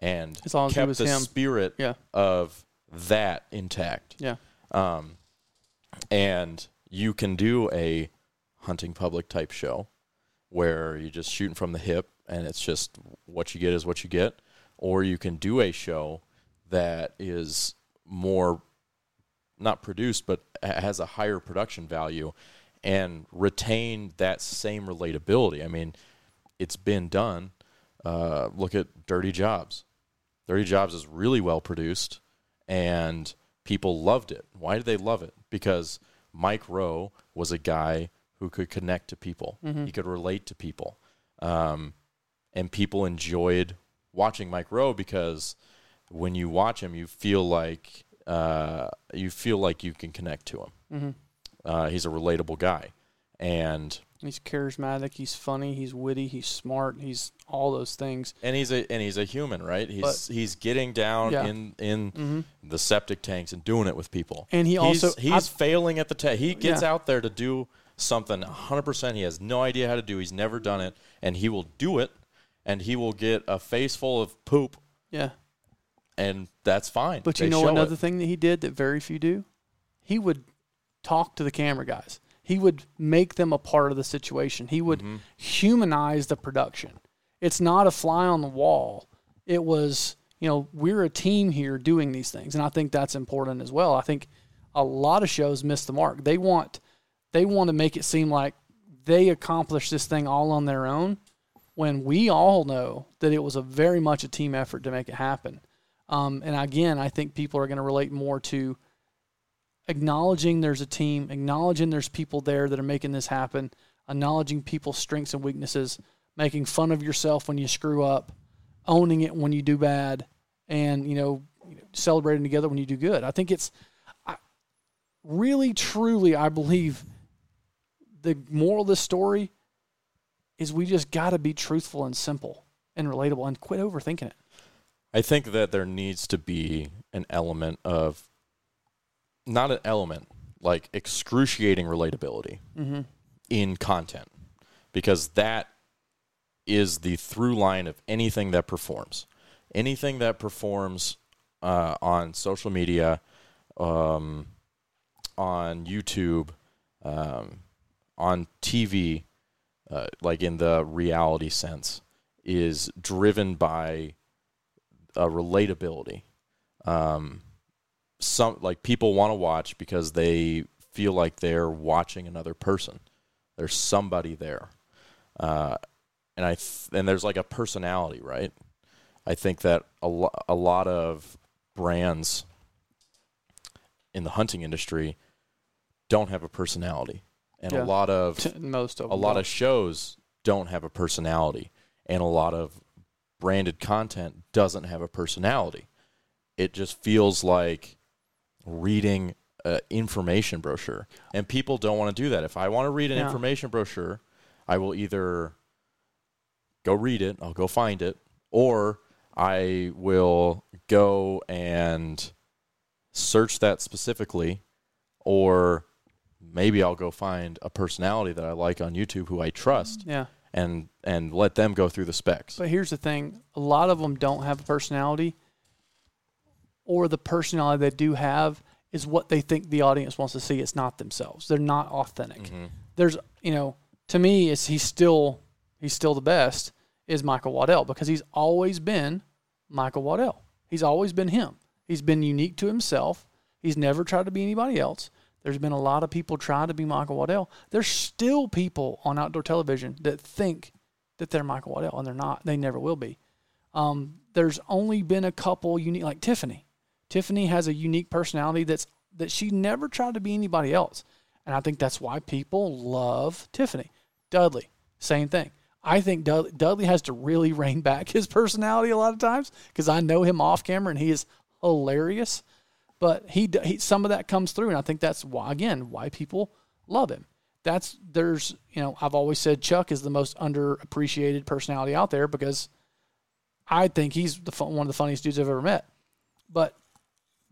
and As long as kept the him. spirit Yeah. of that intact. Yeah. Um, and you can do a hunting public type show where you're just shooting from the hip and it's just what you get is what you get. Or you can do a show that is more not produced but has a higher production value and retain that same relatability. I mean, it's been done. Uh, look at Dirty Jobs. Dirty Jobs is really well produced and people loved it. Why did they love it? Because Mike Rowe was a guy who could connect to people. Mhm. He could relate to people, um, and people enjoyed watching Mike Rowe because when you watch him, you feel like uh, you feel like you can connect to him. hmm Uh, he's a relatable guy, and He's charismatic. He's funny. He's witty. He's smart. He's all those things. and he's a and he's a human, right? He's But- he's getting down Yeah. in in hmm the septic tanks and doing it with people. And he he's, also- he's I've- failing at the test. He gets Yeah. out there to do something 100% he has no idea how to do. He's never done it and he will do it and he will get a face full of poop Yeah. And that's fine. But They you know another it. thing that he did that very few do? He would talk to the camera guys. He would make them a part of the situation. He would Mm-hmm. humanize the production. It's not a fly on the wall. It was, you know, we're a team here doing these things. And I think that's important as well. I think a lot of shows miss the mark. They want they want to make it seem like they accomplished this thing all on their own. when we all know that it was a very much a team effort to make it happen. Um, and again, I think people are going to relate more to acknowledging there's a team, acknowledging there's people there that are making this happen, acknowledging people's strengths and weaknesses, making fun of yourself when you screw up, owning it when you do bad, and you know, celebrating together when you do good. I think it's I, really, truly, I believe the moral of this story is we just got to be truthful and simple and relatable and quit overthinking it. I think that there needs to be an element of not an element like excruciating relatability Mm-hmm. in content because that is the through line of anything that performs. Anything that performs uh, on social media, um, on YouTube, um, on TV, uh, like in the reality sense, is driven by a relatability. Um, some like people want to watch because they feel like they're watching another person. There's somebody there, uh, and I th- and there's like a personality, right? I think that a, lo- a lot of brands in the hunting industry don't have a personality, and Yeah. a lot of Most of a lot of shows don't have a personality, and a lot of branded content doesn't have a personality. It just feels like reading an information brochure, and people don't want to do that. If I want to read an Yeah. information brochure, I will either go read it, I'll go find it, or I will go and search that specifically, or maybe I'll go find a personality that I like on YouTube who I trust yeah. And and let them go through the specs. But here's the thing: a lot of them don't have a personality, or the personality they do have is what they think the audience wants to see. It's not themselves. They're not authentic. Mhm. There's, you know, to me, is he's still he's still the best is Michael Waddell because he's always been Michael Waddell. He's always been him. He's been unique to himself. He's never tried to be anybody else. There's been a lot of people trying to be Michael Waddell. There's still people on outdoor television that think that they're Michael Waddell, and they're not. They never will be. Um, there's only been a couple unique, like Tiffany. Tiffany has a unique personality that's that she never tried to be anybody else, and I think that's why people love Tiffany. Dudley, same thing. I think Dudley, Dudley has to really rein back his personality a lot of times because I know him off camera and he is hilarious. But he, he some of that comes through, and I think that's why again why people love him. That's there's you know I've always said Chuck is the most underappreciated personality out there because I think he's the fun, one of the funniest dudes I've ever met. But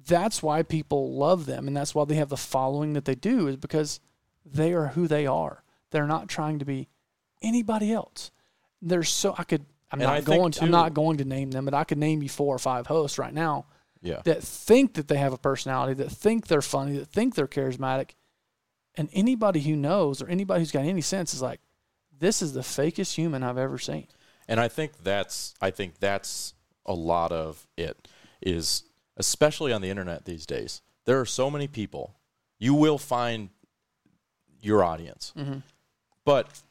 that's why people love them, and that's why they have the following that they do is because they are who they are. They're not trying to be anybody else. There's so I could. I'm And not I going. To, I'm not going to name them, but I could name you four or five hosts right now Yeah. that think that they have a personality, that think they're funny, that think they're charismatic. And anybody who knows or anybody who's got any sense is like, this is the fakest human I've ever seen. And I think that's I think that's a lot of it is especially on the internet these days. There are so many people. You will find your audience. Mm-hmm. But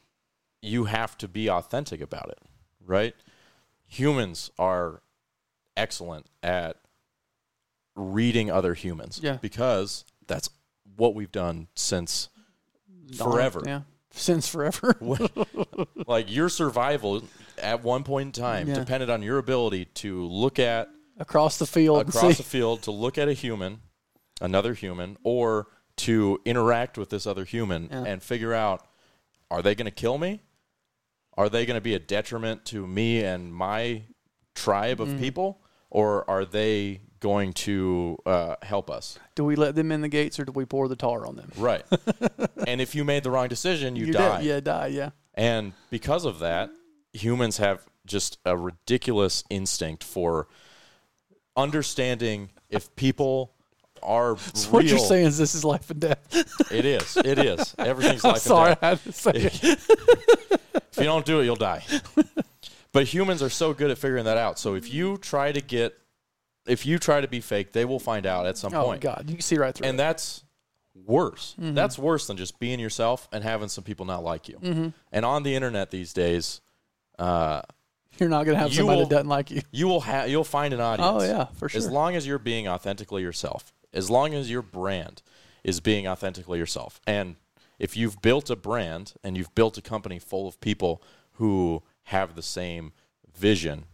you have to be authentic about it, right? Humans are excellent at reading other humans Yeah. because that's what we've done since forever. Yeah. Since forever. like your survival at one point in time Yeah. depended on your ability to look at Across the field. across see. the field to look at a human, another human, or to interact with this other human Yeah. and figure out are they going to kill me? Are they going to be a detriment to me and my tribe of mm. people? Or are they going to uh, help us? do we let them in the gates or do we pour the tar on them? Right. and if you made the wrong decision, you, You're die. dead. Yeah, die. Yeah. And because of that, humans have just a ridiculous instinct for understanding if people are So real. what you're saying is this is life and death. It is. It is. Everything's life sorry, and death. Sorry, I had to say it. If you don't do it, you'll die. but humans are so good at figuring that out. So if you try to get, if you try to be fake, they will find out at some Oh point. God, you can see right through And it. that's worse. Mm-hmm. That's worse than just being yourself and having some people not like you. And on the internet these days, uh, You're not going to have somebody will- that doesn't like you. you will have you'll find an audience. Oh yeah, for sure. As long as you're being authentically yourself, as long as your brand is being authentically yourself. And if you've built a brand and you've built a company full of people who have the same vision,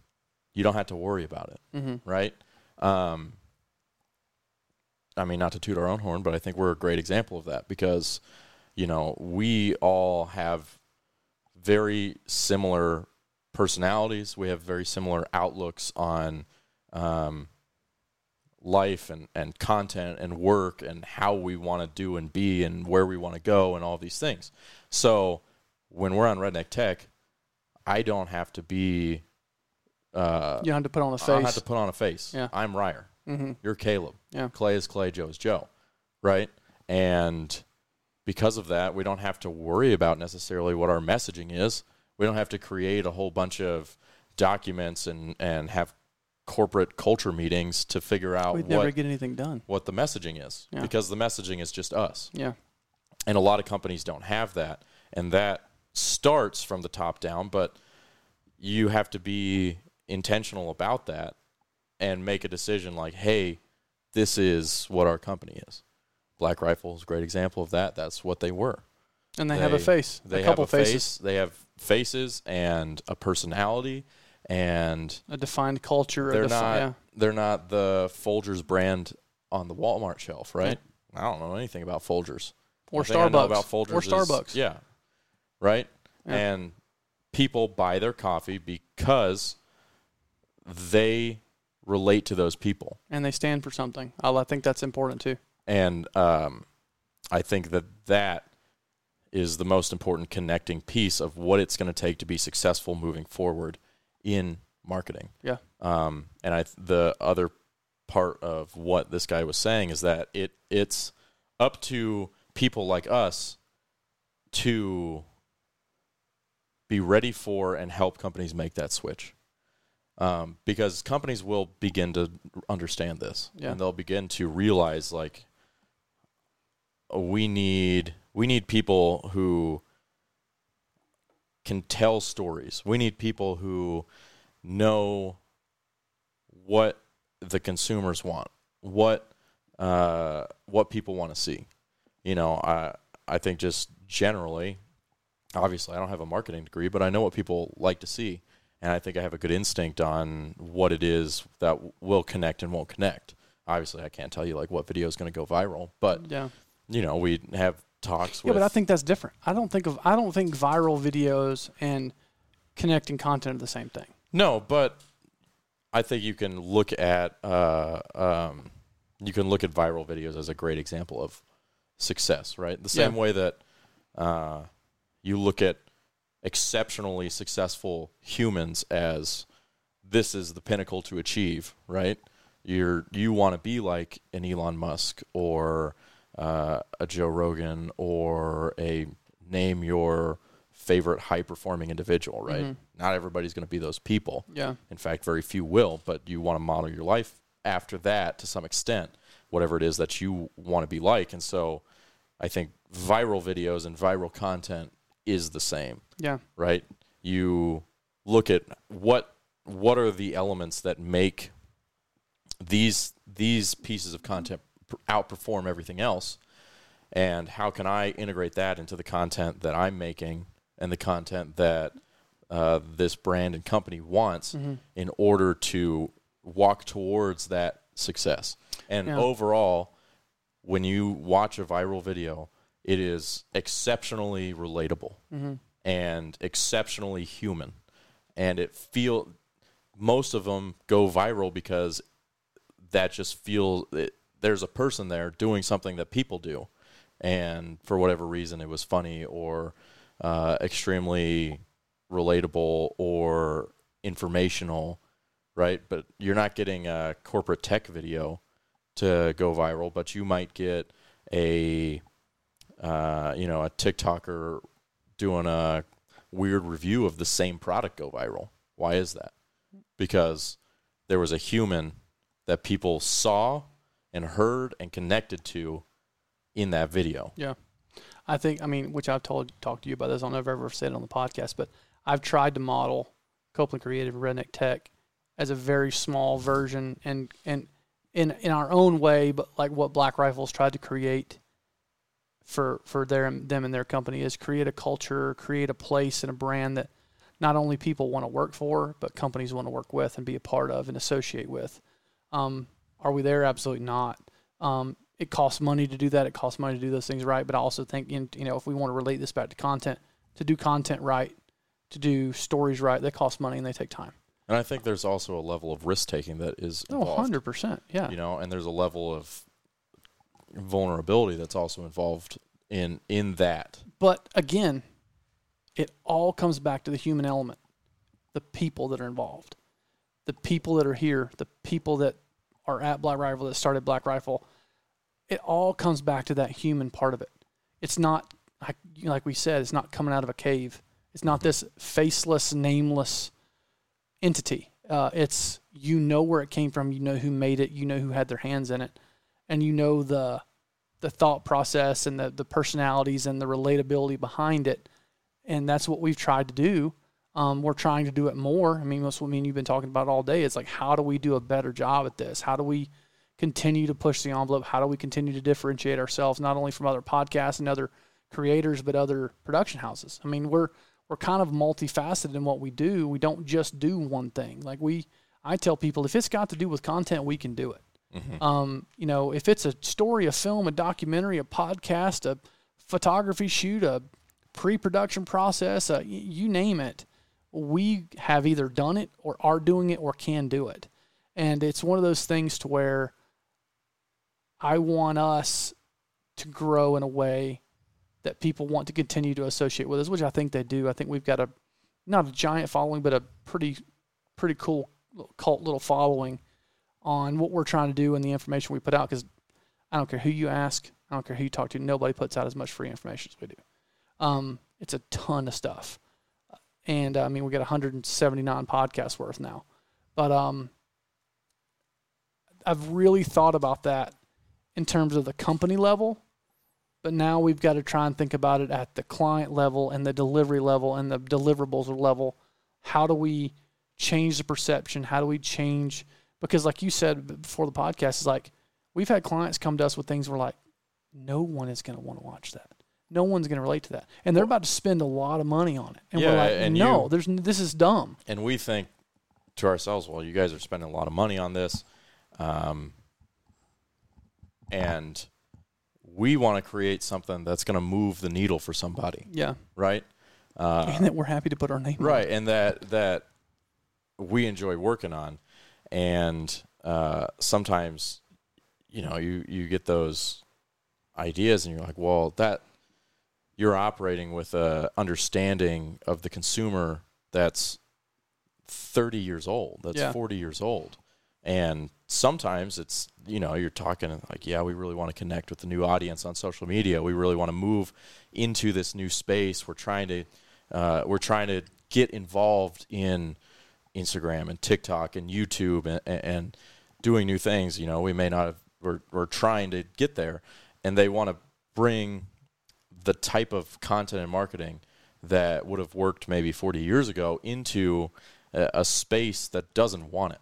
you don't have to worry about it, mm-hmm. right? Um, I mean, not to toot our own horn, but I think we're a great example of that because, you know, we all have very similar personalities. We have very similar outlooks on um, life and, and content and work and how we want to do and be and where we want to go and all these things. So when we're on Redneck Tech, I don't have to be. Uh, You don't have to put on a I don't have to put on a face. Yeah. I'm Ryder. mm-hmm. You're Caleb. Yeah. Clay is Clay. Joe is Joe. Right. And because of that, we don't have to worry about necessarily what our messaging is. We don't have to create a whole bunch of documents and, and have corporate culture meetings to figure out We'd what, never get anything done. what the messaging is Yeah. because the messaging is just us. Yeah. And a lot of companies don't have that. And that starts from the top down, but you have to be intentional about that and make a decision like, hey, this is what our company is. Black Rifle is a great example of that. That's what they were. And they, have a face. They a couple have a faces. face. They have faces and a personality, and A defined culture. they're defi- not yeah. they're not the Folgers brand on the Walmart shelf, right? I don't know anything about Folgers. Or The thing I know Starbucks. about Folgers or is- Starbucks. yeah, right. Yeah. And people buy their coffee because they relate to those people, And they stand for something. I, I think that's important too. and um, I think that that is the most important connecting piece of what it's going to take to be successful moving forward in marketing. Yeah. Um, and I the other part of what this guy was saying is that it it's up to people like us to be ready for and help companies make that switch. Um, because companies will begin to understand this Yeah. and they'll begin to realize like we need we need people who can tell stories. We need people who know what the consumers want, what uh, what people want to see. You know, I I think just generally, obviously, I don't have a marketing degree, but I know what people like to see, and I think I have a good instinct on what it is that will connect and won't connect. Obviously, I can't tell you like what video is going to go viral, but Yeah. you know, we have talks Yeah, with. but I think that's different. I don't think of I don't think viral videos and connecting content are the same thing. No, but I think you can look at uh, um, you can look at viral videos as a great example of success, right? The same Yeah. way that uh, you look at exceptionally successful humans as this is the pinnacle to achieve, right? You're you want to be like an Elon Musk or uh, a Joe Rogan or a name your favorite high performing individual, right? Mhm. Not everybody's going to be those people. Yeah. In fact, very few will, but you want to model your life after that to some extent, whatever it is that you want to be like. And so I think viral videos and viral content is the same, Yeah. right? You look at what what are the elements that make these these pieces of content outperform everything else and how can I integrate that into the content that I'm making and the content that uh, this brand and company wants Mm-hmm. in order to walk towards that success. And Yeah. overall, when you watch a viral video, it is exceptionally relatable Mm-hmm. And exceptionally human. And it feel most of them go viral because that just feels it, there's a person there doing something that people do, and for whatever reason it was funny or uh, extremely relatable or informational, right? But you're not getting a corporate tech video to go viral, but you might get a uh, you know a TikToker doing a weird review of the same product go viral. Why is that? Because there was a human that people saw and heard and connected to in that video. Yeah. I think I mean, which I've told talked to you about this. I don't know if I've ever said it on the podcast, but I've tried to model Copeland Creative Redneck Tech as a very small version and and in in our own way, but like what Black Rifles tried to create for for their them and their company is create a culture, create a place and a brand that not only people want to work for, but companies want to work with and be a part of and associate with. Um, are we there? Absolutely not. Um, it costs money to do that. It costs money to do those things right. But I also think, in, you know, if we want to relate this back to content, to do content right, to do stories right, they cost money and they take time. And I think there's also a level of risk taking that is Oh, 100%. Yeah. you know, and there's a level of vulnerability that's also involved in in that. But again, it all comes back to the human element, the people that are involved, the people that are here, the people that are at Black Rifle that started Black Rifle. It all comes back to that human part of it. It's not like we said, it's not coming out of a cave. It's not this faceless, nameless entity. Uh, it's you know where it came from, you know who made it, you know who had their hands in it, and you know the the thought process and the the personalities and the relatability behind it. And that's what we've tried to do. Um, we're trying to do it more. I mean, that's what me and you've been talking about all day. It's like, how do we do a better job at this? How do we continue to push the envelope? How do we continue to differentiate ourselves not only from other podcasts and other creators, but other production houses? I mean, we're we're kind of multifaceted in what we do. We don't just do one thing. Like we, I tell people, if it's got to do with content, we can do it. Um, you know, if it's a story, a film, a documentary, a podcast, a photography shoot, a pre-production process, uh, y- you name it, we have either done it or are doing it or can do it. And it's one of those things to where I want us to grow in a way that people want to continue to associate with us, which I think they do. I think we've got a not a giant following, but a pretty pretty cool cult little following on what we're trying to do and the information we put out. Because I don't care who you ask, I don't care who you talk to, nobody puts out as much free information as we do. Um, it's a ton of stuff, and uh, I mean we got 179 podcasts worth now, but um, I've really thought about that in terms of the company level but now we've got to try and think about it at the client level and the delivery level and the deliverables level. How do we change the perception? How do we change? Because, like you said before the podcast, is like we've had clients come to us with things we're like, no one is going to want to watch that. No one's going to relate to that, and they're about to spend a lot of money on it. And Yeah, we're like, and no, you- there's this is dumb. And we think to ourselves, well, you guys are spending a lot of money on this, um, and we want to create something that's going to move the needle for somebody, Yeah, right? Uh, and that we're happy to put our name on right and that that we enjoy working on and uh, sometimes you know you you get those ideas and you're like well that you're operating with a understanding of the consumer that's 30 years old that's Yeah. 40 years old. And sometimes it's you know you're talking like yeah we really want to connect with the new audience on social media. We really want to move into this new space. We're trying to uh, we're trying to get involved in Instagram and TikTok and YouTube and, and doing new things. You know, we may not have, we're, we're trying to get there and they want to bring the type of content and marketing that would have worked maybe 40 years ago into a, a space that doesn't want it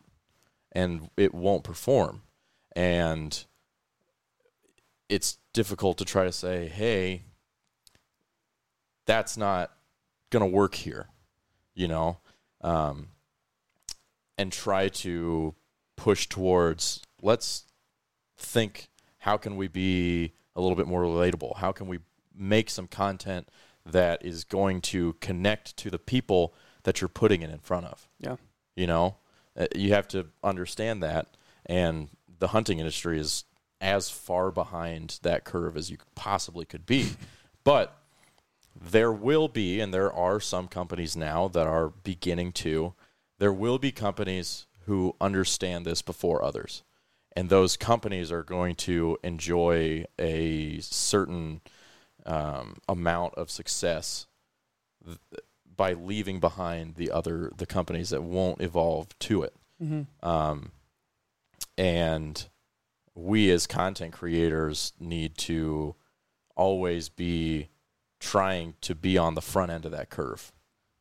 and it won't perform. And it's difficult to try to say, hey, that's not going to work here, you know, um, and try to push towards let's think how can we be a little bit more relatable? How can we make some content that is going to connect to the people that you're putting it in front of? Yeah. You know, Uh, you have to understand that, and the hunting industry is as far behind that curve as you possibly could be. But there will be, and there are some companies now that are beginning to, there will be companies who understand this before others. And those companies are going to enjoy a certain um, amount of success th- by leaving behind the other the companies that won't evolve to it. Mm-hmm. Um, and we as content creators need to always be trying to be on the front end of that curve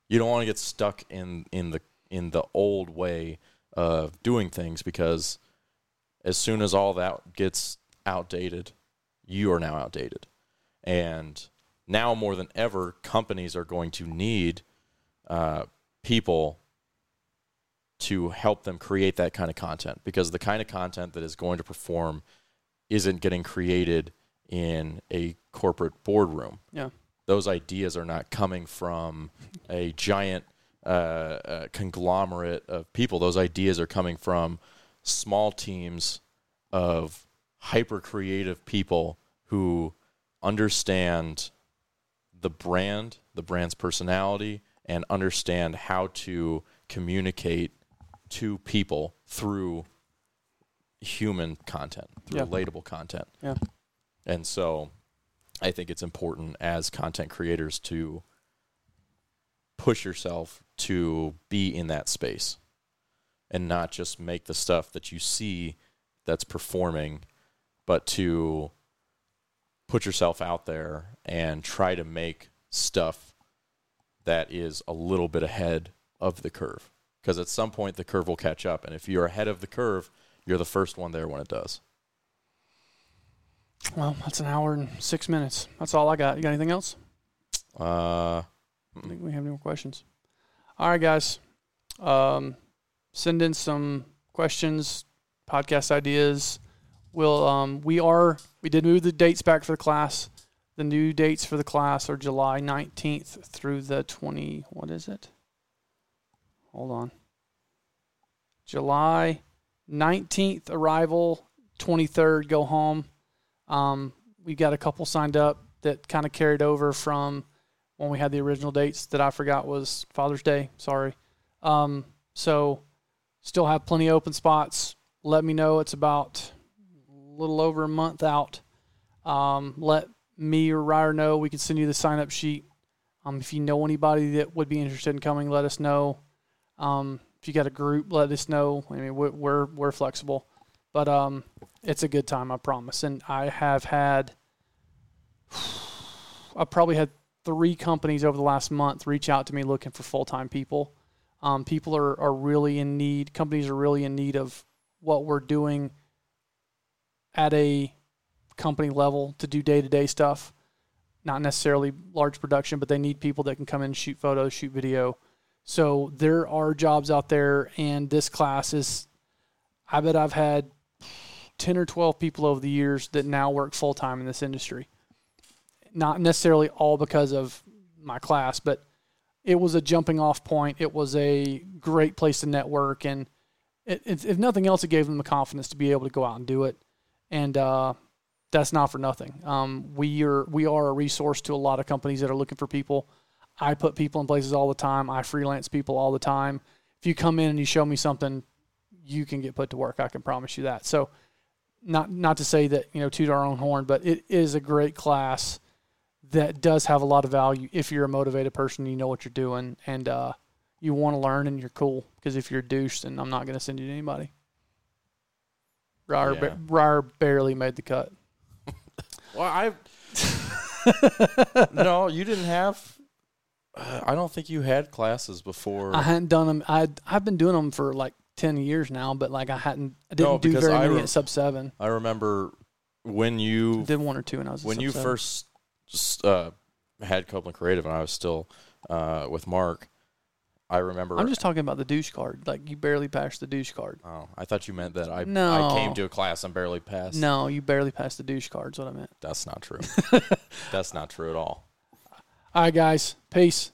You don't want to get stuck in in the in the old way of doing things because as soon as all that gets outdated, you are now outdated. And now more than ever, companies are going to need uh, people to help them create that kind of content because the kind of content that is going to perform isn't getting created in a corporate boardroom. Yeah. Those ideas are not coming from a giant uh, uh, conglomerate of people. Those ideas are coming from small teams of hyper creative people who understand the brand, the brand's personality, and understand how to communicate to people through human content, through Yeah. relatable content. Yeah. And so I think it's important as content creators to push yourself to be in that space and not just make the stuff that you see that's performing, but to put yourself out there and try to make stuff that is a little bit ahead of the curve. Because at some point, the curve will catch up. And if you're ahead of the curve, you're the first one there when it does. Well, that's an hour and six minutes. That's all I got. You got anything else? Uh, I think we have any more questions. All right, guys. Um, send in some questions, podcast ideas. We'll um, we are we did move the dates back for the class. The new dates for the class are July nineteenth through the twenty. What is it? Hold on. July nineteenth arrival, twenty third go home. Um, we got a couple signed up that kind of carried over from when we had the original dates that I forgot was Father's Day. Sorry. Um, so still have plenty of open spots. Let me know. It's about a little over a month out. Um, let me or Ryder know. We can send you the sign up sheet. Um, if you know anybody that would be interested in coming, let us know. Um, if you got a group, let us know. I mean, we're we're, we're flexible, but um, it's a good time, I promise. And I have had, I probably had three companies over the last month reach out to me looking for full time people. Um, people are, are really in need, companies are really in need of what we're doing at a company level to do day to day stuff. Not necessarily large production, but they need people that can come in shoot photos, shoot video. So there are jobs out there, and this class is, I bet I've had 10 or 12 people over the years that now work full time in this industry not necessarily all because of my class, but it was a jumping off point. It was a great place to network, and it, it, if nothing else, it gave them the confidence to be able to go out and do it. And uh, that's not for nothing. Um, we are we are a resource to a lot of companies that are looking for people. I put people in places all the time. I freelance people all the time. If you come in and you show me something, you can get put to work. I can promise you that. So, not not to say that you know toot our own horn, but it is a great class that does have a lot of value if you're a motivated person, you know what you're doing, and uh, you want to learn and you're cool. Because if you're a douche, then I'm not going to send you to anybody. Ryder, Yeah. ba- Ryder barely made the cut. well, I. no, you didn't have. Uh, I don't think you had classes before. I hadn't done them. I I've been doing them for like ten years now, but like I hadn't. I didn't No, do very I many re- at sub seven. I remember when you Did one or two when I was when you seven. first just, uh, had Copeland Creative and I was still uh, with Mark. I remember. I'm just talking about the douche card. Like you barely passed the douche card. Oh, I thought you meant that I No. I came to a class and barely passed. No, you barely passed the douche card. Is what I meant. that's not true. that's not true at all. All right, guys. Peace.